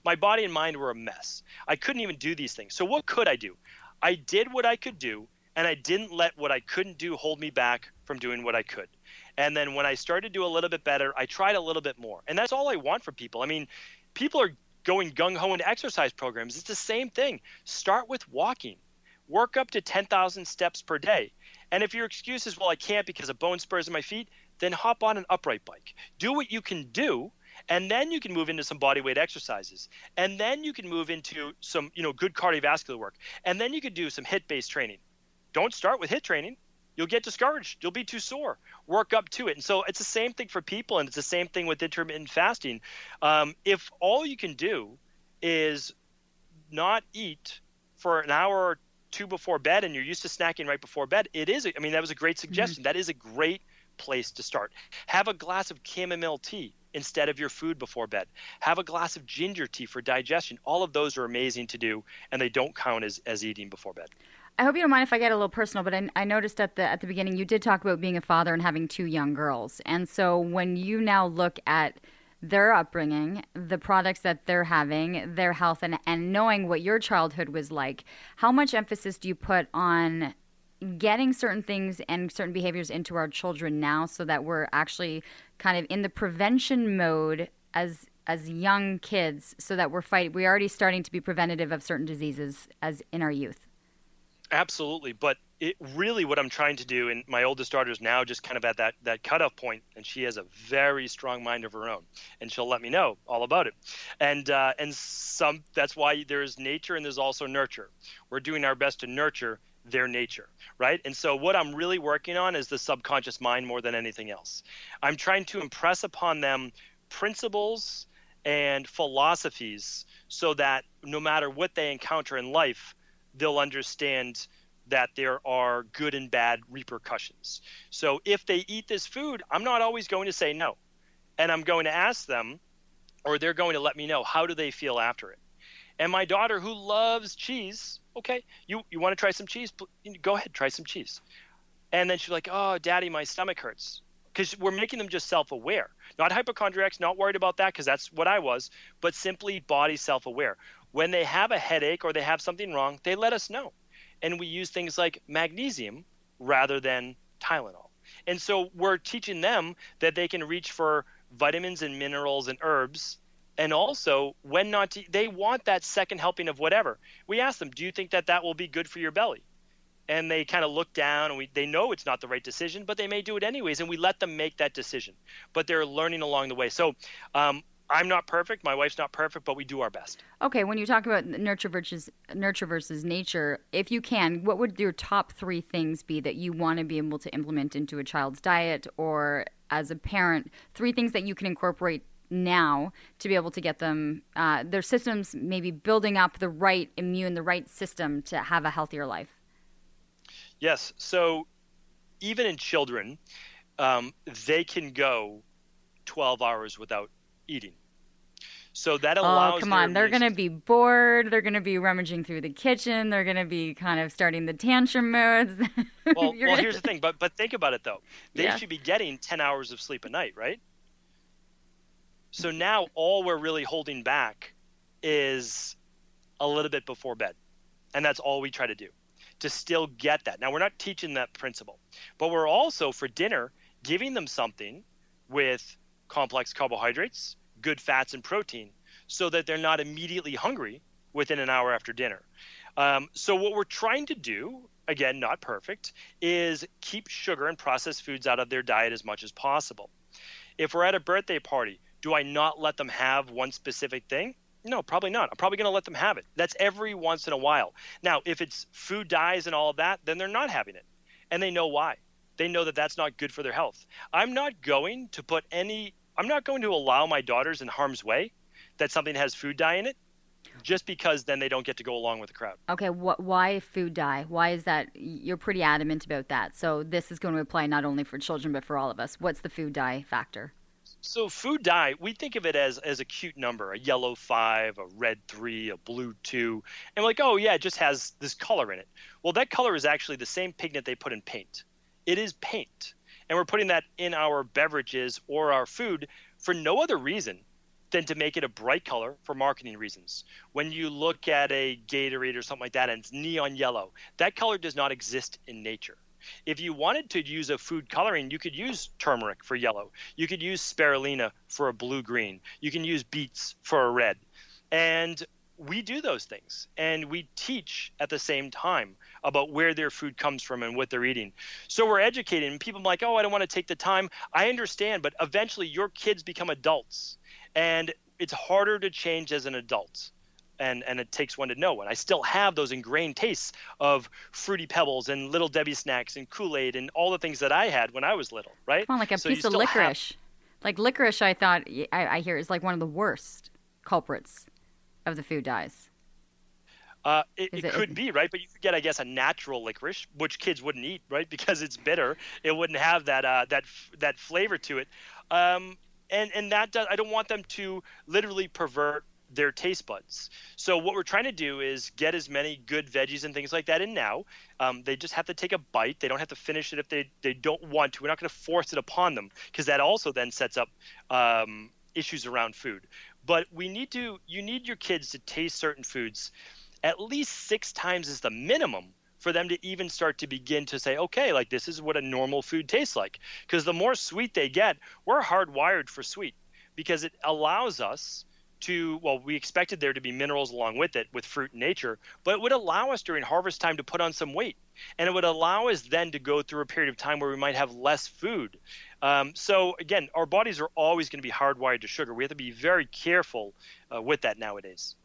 my body and mind were a mess. I couldn't even do these things. So what could I do? I did what I could do, and I didn't let what I couldn't do hold me back from doing what I could. And then when I started to do a little bit better, I tried a little bit more. And that's all I want for people. I mean, people are going gung ho into exercise programs. It's the same thing. Start with walking, work up to 10,000 steps per day. And if your excuse is, well, I can't because of bone spurs in my feet, then hop on an upright bike. Do what you can do and then you can move into some body weight exercises. And then you can move into some you know good cardiovascular work. And then you could do some HIIT based training. Don't start with HIIT training. You'll get discouraged. You'll be too sore. Work up to it. And so it's the same thing for people and it's the same thing with intermittent fasting. Um, if all you can do is not eat for an hour or two before bed and you're used to snacking right before bed it is i mean that was a great mm-hmm. suggestion. Mm-hmm. that is a great place to start. Have a glass of chamomile tea instead of your food before bed. Have a glass of ginger tea for digestion. All of those are amazing to do, and they don't count as, as eating before bed. I hope you don't mind if I get a little personal, but I, I, noticed at the at the beginning you did talk about being a father and having two young girls, and so when you now look at their upbringing, the products that they're having, their health, and and knowing what your childhood was like, how much emphasis do you put on getting certain things and certain behaviors into our children now so that we're actually kind of in the prevention mode as as young kids so that we're fighting we're already starting to be preventative of certain diseases as in our youth. Absolutely but it really what i'm trying to do and my oldest daughter is now just kind of at that that cutoff point and she has a very strong mind of her own and she'll let me know all about it. And uh, and some that's why there's nature and there's also nurture. We're doing our best to nurture their nature, right? And so, what I'm really working on is the subconscious mind more than anything else. I'm trying to impress upon them principles and philosophies so that no matter what they encounter in life, they'll understand that there are good and bad repercussions. So, if they eat this food, I'm not always going to say no. And I'm going to ask them, or they're going to let me know, how do they feel after it? And my daughter, who loves cheese, okay, you, you want to try some cheese? Go ahead, try some cheese. And then she's like, oh, daddy, my stomach hurts. Because we're making them just self aware. Not hypochondriacs, not worried about that, because that's what I was, but simply body self aware. When they have a headache or they have something wrong, they let us know. And we use things like magnesium rather than Tylenol. And so we're teaching them that they can reach for vitamins and minerals and herbs and also when not to, they want that second helping of whatever we ask them do you think that that will be good for your belly and they kind of look down and we, they know it's not the right decision but they may do it anyways and we let them make that decision but they're learning along the way so um, I'm not perfect. My wife's not perfect, but we do our best. Okay, when you talk about nurture versus nurture versus nature, if you can, what would your top three things be that you want to be able to implement into a child's diet, or as a parent, three things that you can incorporate now to be able to get them uh, their systems maybe building up the right immune, the right system to have a healthier life? Yes. So even in children, um, they can go 12 hours without eating. So that oh, allows. Oh, come on. They're going to be bored. They're going to be rummaging through the kitchen. They're going to be kind of starting the tantrum modes. well, well gonna... here's the thing. But, but think about it, though. They yeah. should be getting 10 hours of sleep a night, right? So now all we're really holding back is a little bit before bed. And that's all we try to do to still get that. Now, we're not teaching that principle, but we're also for dinner giving them something with complex carbohydrates, good fats, and protein so that they're not immediately hungry within an hour after dinner. Um, so, what we're trying to do, again, not perfect, is keep sugar and processed foods out of their diet as much as possible. If we're at a birthday party, do I not let them have one specific thing? No, probably not. I'm probably going to let them have it. That's every once in a while. Now, if it's food dyes and all of that, then they're not having it. And they know why they know that that's not good for their health. I'm not going to put any, I'm not going to allow my daughters in harm's way that something has food dye in it just because then they don't get to go along with the crowd. Okay, wh- why food dye? Why is that? You're pretty adamant about that. So this is going to apply not only for children but for all of us. What's the food dye factor? So food dye, we think of it as as a cute number, a yellow five, a red three, a blue two, and we're like, oh yeah, it just has this color in it. Well, that color is actually the same pigment they put in paint it is paint. And we're putting that in our beverages or our food for no other reason than to make it a bright color for marketing reasons. When you look at a Gatorade or something like that and it's neon yellow, that color does not exist in nature. If you wanted to use a food coloring, you could use turmeric for yellow. You could use spirulina for a blue green. You can use beets for a red. And we do those things and we teach at the same time about where their food comes from and what they're eating. So we're educating people are like, oh, I don't want to take the time. I understand, but eventually your kids become adults and it's harder to change as an adult. And, and it takes one to know one. I still have those ingrained tastes of fruity pebbles and little Debbie snacks and Kool Aid and all the things that I had when I was little, right? Come on, like a so piece of licorice. Have... Like licorice, I thought I, I hear is like one of the worst culprits of the food dyes. Uh, it, it, it, could be right, but you could get, I guess, a natural licorice, which kids wouldn't eat, right? Because it's bitter. It wouldn't have that uh, that that flavor to it. Um, and and that does, I don't want them to literally pervert their taste buds. So what we're trying to do is get as many good veggies and things like that in now. Um, they just have to take a bite. They don't have to finish it if they they don't want to. We're not going to force it upon them because that also then sets up um, issues around food. But we need to you need your kids to taste certain foods at least six times is the minimum for them to even start to begin to say, okay, like this is what a normal food tastes like. Because the more sweet they get, we're hardwired for sweet because it allows us to, well, we expected there to be minerals along with it with fruit and nature, but it would allow us during harvest time to put on some weight. And it would allow us then to go through a period of time where we might have less food. Um, so, again, our bodies are always going to be hardwired to sugar. We have to be very careful uh, with that nowadays.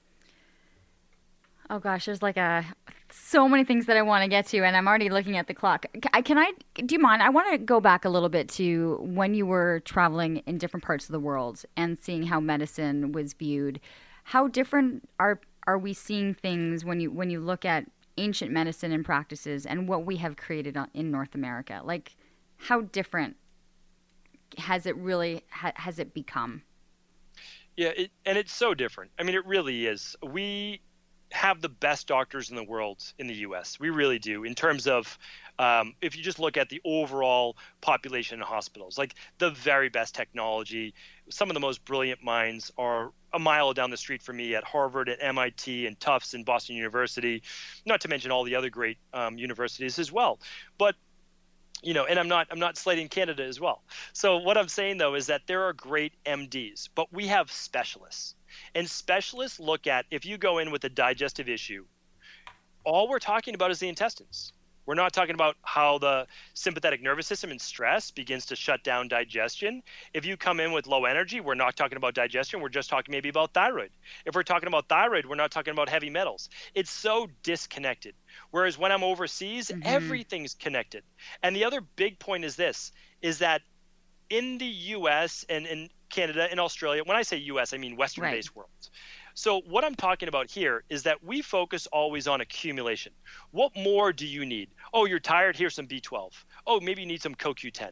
Oh gosh, there's like a so many things that I want to get to, and I'm already looking at the clock. Can I? Do you mind? I want to go back a little bit to when you were traveling in different parts of the world and seeing how medicine was viewed. How different are are we seeing things when you when you look at ancient medicine and practices and what we have created in North America? Like, how different has it really ha, has it become? Yeah, it, and it's so different. I mean, it really is. We have the best doctors in the world in the U.S. We really do. In terms of, um, if you just look at the overall population in hospitals, like the very best technology, some of the most brilliant minds are a mile down the street from me at Harvard, at MIT, and Tufts, and Boston University. Not to mention all the other great um, universities as well. But you know, and I'm not I'm not slating Canada as well. So what I'm saying though is that there are great MDs, but we have specialists and specialists look at if you go in with a digestive issue, all we're talking about is the intestines. We're not talking about how the sympathetic nervous system and stress begins to shut down digestion. If you come in with low energy, we're not talking about digestion. We're just talking maybe about thyroid. If we're talking about thyroid, we're not talking about heavy metals. It's so disconnected. Whereas when I'm overseas, mm-hmm. everything's connected. And the other big point is this is that in the US and in Canada and Australia, when I say US, I mean Western based right. worlds so, what I'm talking about here is that we focus always on accumulation. What more do you need? Oh, you're tired? Here's some B12. Oh, maybe you need some CoQ10.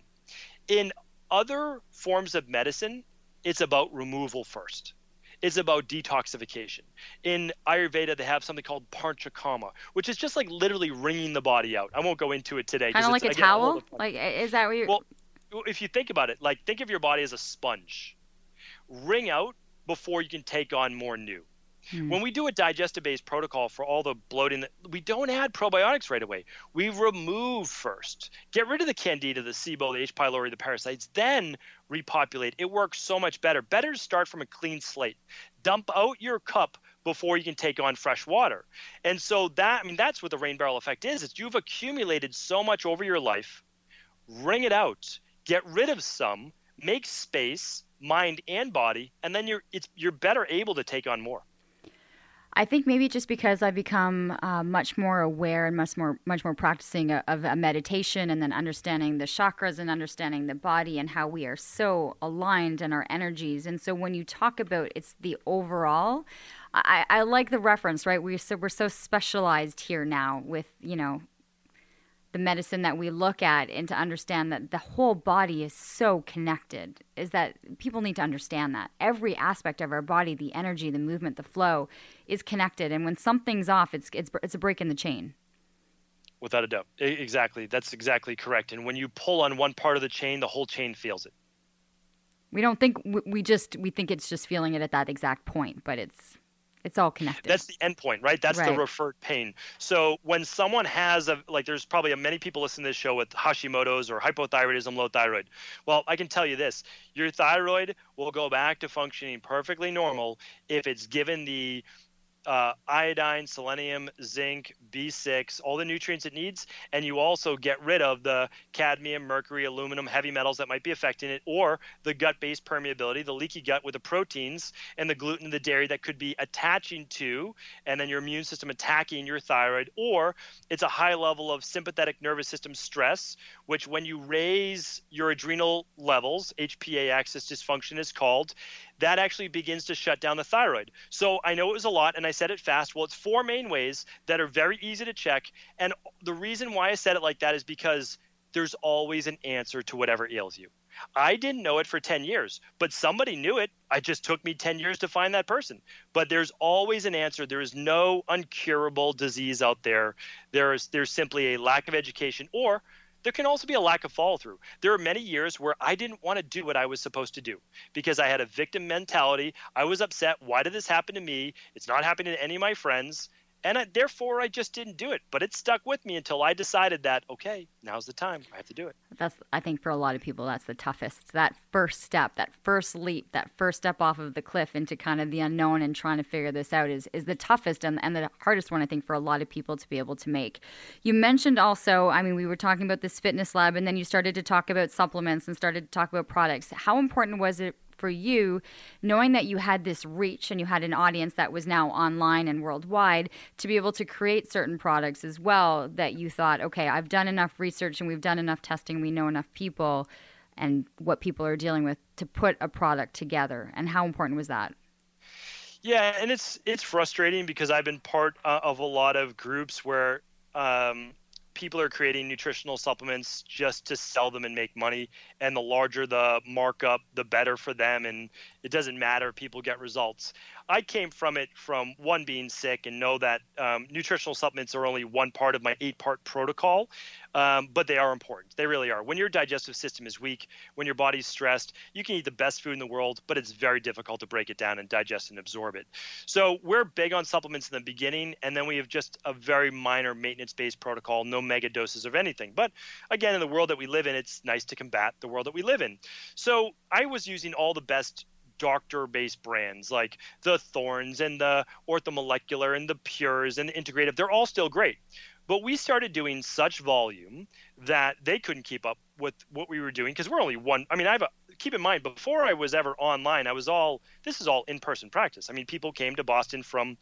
In other forms of medicine, it's about removal first. It's about detoxification. In Ayurveda, they have something called panchakarma, which is just like literally wringing the body out. I won't go into it today. Kind of like a again, towel? Like, is that what you're. Well, if you think about it, like think of your body as a sponge. Wring out before you can take on more new. Hmm. When we do a digestive based protocol for all the bloating, we don't add probiotics right away. We remove first. Get rid of the candida, the SIBO, the H. pylori, the parasites, then repopulate. It works so much better. Better to start from a clean slate. Dump out your cup before you can take on fresh water. And so that I mean that's what the rain barrel effect is. It's you've accumulated so much over your life. Wring it out. Get rid of some, make space, mind and body, and then you're it's you're better able to take on more. I think maybe just because I've become uh, much more aware and much more much more practicing a, of a meditation and then understanding the chakras and understanding the body and how we are so aligned in our energies. And so when you talk about it's the overall, I, I like the reference, right? We're so we're so specialized here now with you know the medicine that we look at and to understand that the whole body is so connected is that people need to understand that. Every aspect of our body the energy the movement the flow is connected. And when something's off it's it's it's a break in the chain. Without a doubt. Exactly. That's exactly correct. And when you pull on one part of the chain the whole chain feels it. We don't think we just we think it's just feeling it at that exact point but it's it's all connected. That's the endpoint, right? That's right. the referred pain. So when someone has a like, there's probably a, many people listening to this show with Hashimoto's or hypothyroidism, low thyroid. Well, I can tell you this: your thyroid will go back to functioning perfectly normal if it's given the uh, iodine, selenium, zinc, B6, all the nutrients it needs, and you also get rid of the cadmium, mercury, aluminum, heavy metals that might be affecting it, or the gut-based permeability, the leaky gut with the proteins and the gluten and the dairy that could be attaching to, and then your immune system attacking your thyroid, or it's a high level of sympathetic nervous system stress, which when you raise your adrenal levels, HPA axis dysfunction is called, that actually begins to shut down the thyroid. So I know it was a lot and I said it fast. Well, it's four main ways that are very easy to check. And the reason why I said it like that is because there's always an answer to whatever ails you. I didn't know it for 10 years, but somebody knew it. I just took me 10 years to find that person. But there's always an answer. There is no uncurable disease out there. There is there's simply a lack of education or there can also be a lack of follow through. There are many years where I didn't want to do what I was supposed to do because I had a victim mentality. I was upset. Why did this happen to me? It's not happening to any of my friends and I, therefore I just didn't do it. But it stuck with me until I decided that okay, now's the time. I have to do it. That's I think for a lot of people that's the toughest. That first step, that first leap, that first step off of the cliff into kind of the unknown and trying to figure this out is is the toughest and, and the hardest one I think for a lot of people to be able to make. You mentioned also, I mean, we were talking about this fitness lab, and then you started to talk about supplements and started to talk about products. How important was it for you, knowing that you had this reach and you had an audience that was now online and worldwide, to be able to create certain products as well that you thought, okay, I've done enough research and we've done enough testing, we know enough people and what people are dealing with to put a product together. And how important was that? Yeah, and it's it's frustrating because I've been part uh, of a lot of groups where um, people are creating nutritional supplements just to sell them and make money and the larger the markup the better for them and it doesn't matter people get results i came from it from one being sick and know that um, nutritional supplements are only one part of my eight part protocol um, but they are important. They really are. When your digestive system is weak, when your body's stressed, you can eat the best food in the world, but it's very difficult to break it down and digest and absorb it. So we're big on supplements in the beginning, and then we have just a very minor maintenance based protocol, no mega doses of anything. But again, in the world that we live in, it's nice to combat the world that we live in. So I was using all the best doctor based brands like the Thornes and the Orthomolecular and the Pures and the Integrative. They're all still great. But we started doing such volume that they couldn't keep up with what we were doing because we're only one. I mean, I have a keep in mind before I was ever online, I was all this is all in person practice. I mean, people came to Boston from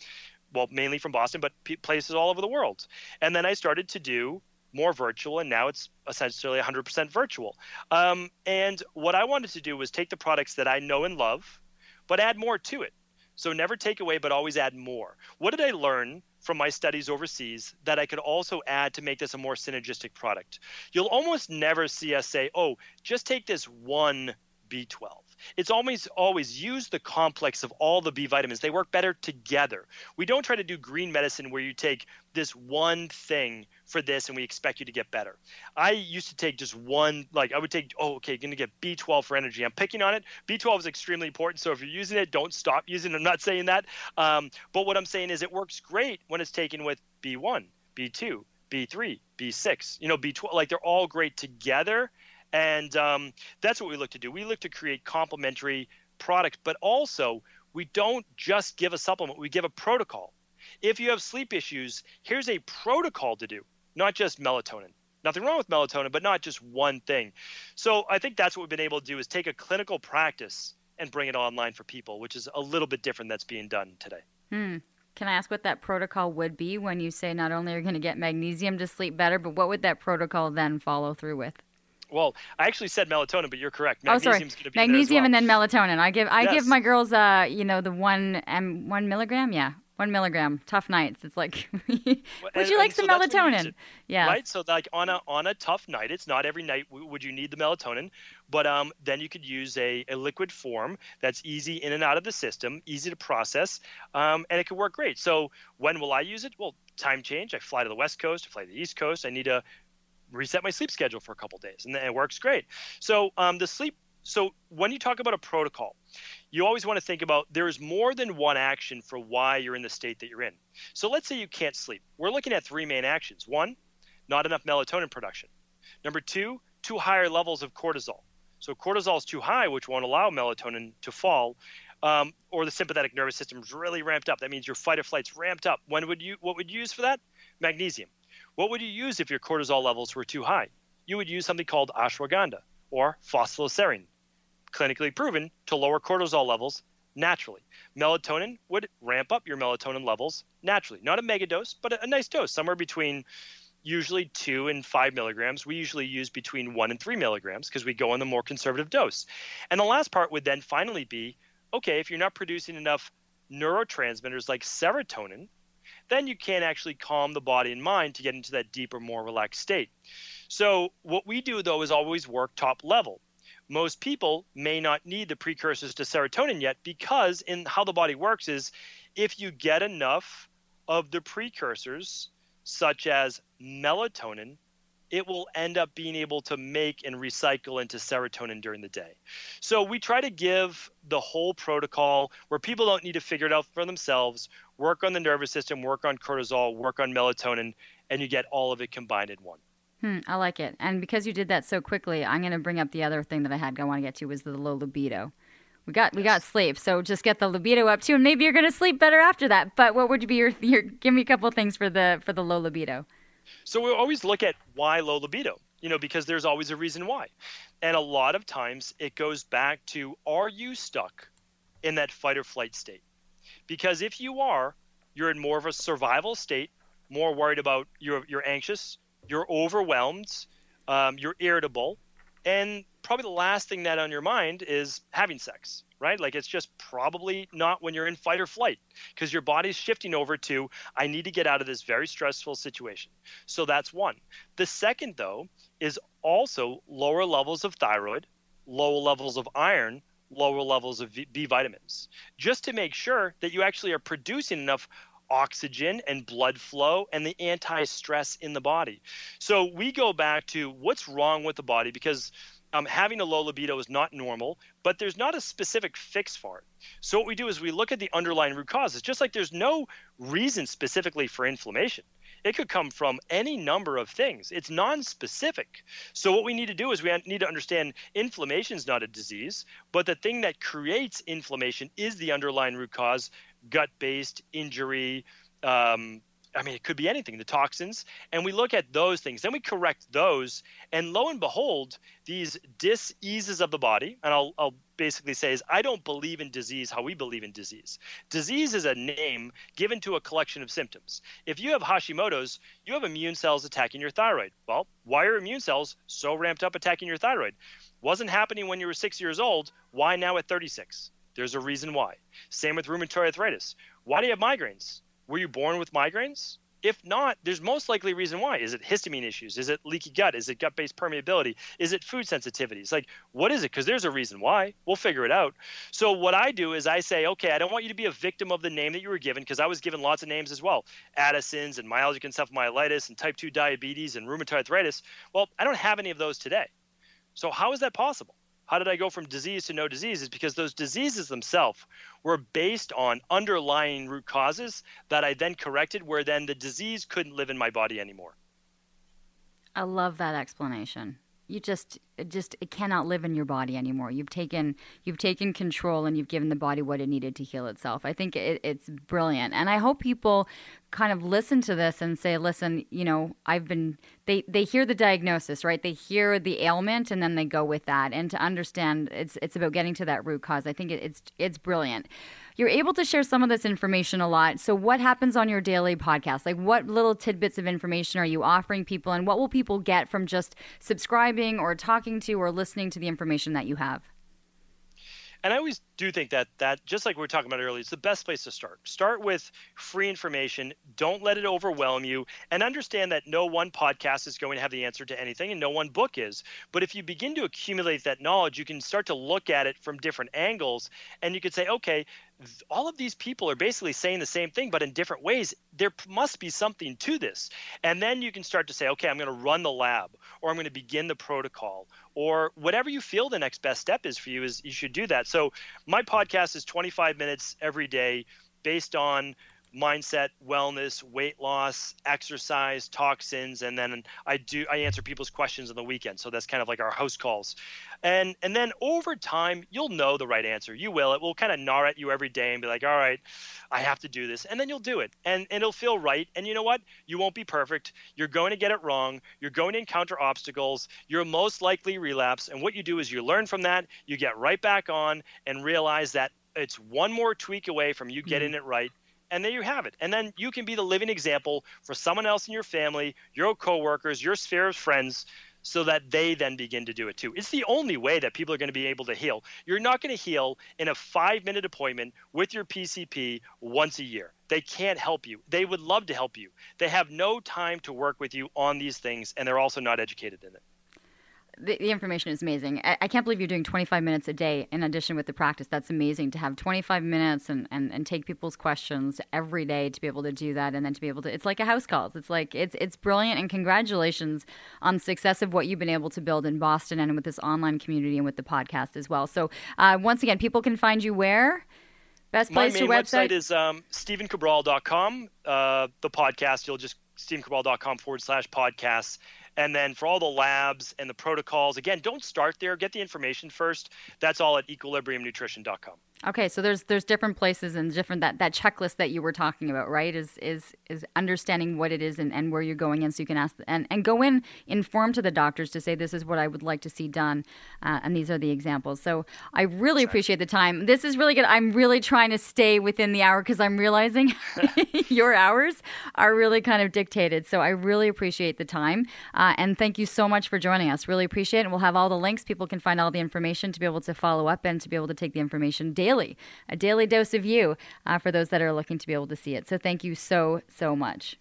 well, mainly from Boston, but places all over the world. And then I started to do more virtual, and now it's essentially 100% virtual. Um, and what I wanted to do was take the products that I know and love, but add more to it. So never take away, but always add more. What did I learn from my studies overseas that I could also add to make this a more synergistic product? You'll almost never see us say, oh, just take this one B12. It's always always use the complex of all the B vitamins. They work better together. We don't try to do green medicine where you take this one thing for this and we expect you to get better. I used to take just one, like I would take, oh, okay, going to get B12 for energy. I'm picking on it. B12 is extremely important. So if you're using it, don't stop using it. I'm not saying that. Um, but what I'm saying is it works great when it's taken with B1, B2, B3, B6, you know, B12. Like they're all great together and um, that's what we look to do. We look to create complementary products, but also we don't just give a supplement, we give a protocol. If you have sleep issues, here's a protocol to do, not just melatonin. Nothing wrong with melatonin, but not just one thing. So I think that's what we've been able to do is take a clinical practice and bring it online for people, which is a little bit different that's being done today. Hmm. Can I ask what that protocol would be when you say not only are you going to get magnesium to sleep better, but what would that protocol then follow through with? Well, I actually said melatonin, but you're correct. Magnesium's oh, sorry. Magnesium well. and then melatonin. I give I yes. give my girls uh you know the one m one milligram. Yeah, one milligram. Tough nights. It's like, would and, you like some so melatonin? Yeah. Right. So like on a on a tough night, it's not every night would you need the melatonin, but um then you could use a, a liquid form that's easy in and out of the system, easy to process, um and it could work great. So when will I use it? Well, time change. I fly to the west coast, I fly to the east coast. I need to reset my sleep schedule for a couple days, and it works great. So um, the sleep. So when you talk about a protocol, you always want to think about there is more than one action for why you're in the state that you're in. So let's say you can't sleep. We're looking at three main actions. One, not enough melatonin production. Number two, too higher levels of cortisol. So cortisol is too high, which won't allow melatonin to fall. Um, or the sympathetic nervous system is really ramped up. That means your fight or flight's ramped up. When would you? What would you use for that? Magnesium. What would you use if your cortisol levels were too high? You would use something called ashwagandha or phosphoserine, clinically proven to lower cortisol levels naturally. Melatonin would ramp up your melatonin levels naturally. Not a mega dose, but a, nice dose, somewhere between usually two and five milligrams. We usually use between one and three milligrams because we go on the more conservative dose. And the last part would then finally be okay, if you're not producing enough neurotransmitters like serotonin, then you can actually calm the body and mind to get into that deeper, more relaxed state. So, what we do though is always work top level. Most people may not need the precursors to serotonin yet because, in how the body works, is if you get enough of the precursors, such as melatonin, it will end up being able to make and recycle into serotonin during the day. So we try to give the whole protocol where people don't need to figure it out for themselves, work on the nervous system, work on cortisol, work on melatonin, and you get all of it combined in one. Hmm, I like it. And because you did that so quickly, I'm going to bring up the other thing that I had I want to get to was the low libido. We got we got sleep, so just get the libido up too, and maybe you're going to sleep better after that. But what would be your, your give me a couple things for the for the low libido? So we always look at why low libido, you know, because there's always a reason why. And a lot of times it goes back to are you stuck in that fight or flight state? Because if you are, you're in more of a survival state, more worried about you're you're anxious, you're overwhelmed, um, you're irritable, and probably the last thing that on your mind is having sex right? Like it's just probably not when you're in fight or flight because your body's shifting over to, I need to get out of this very stressful situation. So that's one. The second, though, is also lower levels of thyroid, lower levels of iron, lower levels of B vitamins, just to make sure that you actually are producing enough oxygen and blood flow and the anti stress in the body. So we go back to what's wrong with the body because um, having a low libido is not normal, but there's not a specific fix for it. So what we do is we look at the underlying root causes, just like there's no reason specifically for inflammation. It could come from any number of things. It's non-specific. So what we need to do is we need to understand inflammation is not a disease, but the thing that creates inflammation is the underlying root cause, gut-based injury, um, I mean, it could be anything, the toxins, and we look at those things. Then we correct those, and lo and behold, these diseases of the body, and I'll, I'll basically say is I don't believe in disease how we believe in disease. Disease is a name given to a collection of symptoms. If you have Hashimoto's, you have immune cells attacking your thyroid. Well, why are immune cells so ramped up attacking your thyroid? Wasn't happening when you were six years old. Why now at 36? There's a reason why. Same with rheumatoid arthritis. Why do you have migraines? Were you born with migraines? If not, there's most likely a reason why. Is it histamine issues? Is it leaky gut? Is it gut based permeability? Is it food sensitivities? Like, what is it? Because there's a reason why. We'll figure it out. So, what I do is I say, okay, I don't want you to be a victim of the name that you were given because I was given lots of names as well Addison's and myalgic encephalomyelitis and type 2 diabetes and rheumatoid arthritis. Well, I don't have any of those today. So, how is that possible? How did I go from disease to no disease? Is because those diseases themselves were based on underlying root causes that I then corrected, where then the disease couldn't live in my body anymore. I love that explanation you just it just it cannot live in your body anymore. You've taken you've taken control and you've given the body what it needed to heal itself. I think it, it's brilliant, and I hope people kind of listen to this and say, "Listen, you know, I've been." They they hear the diagnosis, right? They hear the ailment, and then they go with that. And to understand, it's it's about getting to that root cause. I think it, it's it's brilliant. You're able to share some of this information a lot. So, what happens on your daily podcast? Like, what little tidbits of information are you offering people, and what will people get from just subscribing or talking to or listening to the information that you have? and I always do think that that just like we were talking about earlier, it's the best place to start. Start with free information. Don't let it overwhelm you, and understand that no one podcast is going to have the answer to anything, and no one book is. But if you begin to accumulate that knowledge, you can start to look at it from different angles, and you could say, okay, all of these people are basically saying the same thing, but in different ways. There must be something to this. And then you can start to say, okay, I'm going to run the lab, or I'm going to begin the protocol, or whatever you feel the next best step is for you, is you should do that. So my podcast is 25 minutes every day based on mindset, wellness, weight loss, exercise, toxins, and then I do I answer people's questions on the weekend. So that's kind of like our house calls. And and then over time, you'll know the right answer. You will. It will kind of gnaw at you every day and be like, all right, I have to do this. And then you'll do it. And and it'll feel right. And you know what? You won't be perfect. You're going to get it wrong. You're going to encounter obstacles. You're most likely relapse. And what you do is you learn from that, you get right back on and realize that it's one more tweak away from you getting mm-hmm. it right and there you have it. And then you can be the living example for someone else in your family, your coworkers, your sphere of friends, so that they then begin to do it too. It's the only way that people are going to be able to heal. You're not going to heal in a five minute appointment with your PCP once a year. They can't help you. They would love to help you. They have no time to work with you on these things, and they're also not educated in it the, the, information is amazing. I, I, can't believe you're doing 25 minutes a day in addition with the practice. That's amazing to have 25 minutes and, and, and take people's questions every day to be able to do that and then to be able to. It's like a house calls. It's like it's it's brilliant and congratulations on the success of what you've been able to build in Boston and with this online community and with the podcast as well. So uh, once again, people can find you where. Best place My main website? website is um, stephencabral.com. Uh, the podcast, you'll just stephencabral.com forward slash podcasts and then for all the labs and the protocols, again, don't start there. Get the information first. That's all at equilibriumnutrition.com. Okay, so there's there's different places and different that, that checklist that you were talking about, right? Is is is understanding what it is and, and where you're going in, so you can ask and, and go in informed to the doctors to say this is what I would like to see done, uh, and these are the examples. So I really appreciate the time. This is really good. I'm really trying to stay within the hour because I'm realizing your hours are really kind of dictated. So I really appreciate the time, uh, and thank you so much for joining us. Really appreciate it. And we'll have all the links. People can find all the information to be able to follow up and to be able to take the information daily daily, a daily dose of you uh, for those that are looking to be able to see it. So thank you so, so much.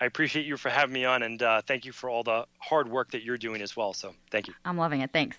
I appreciate you for having me on, and uh, thank you for all the hard work that you're doing as well. So thank you. I'm loving it. Thanks.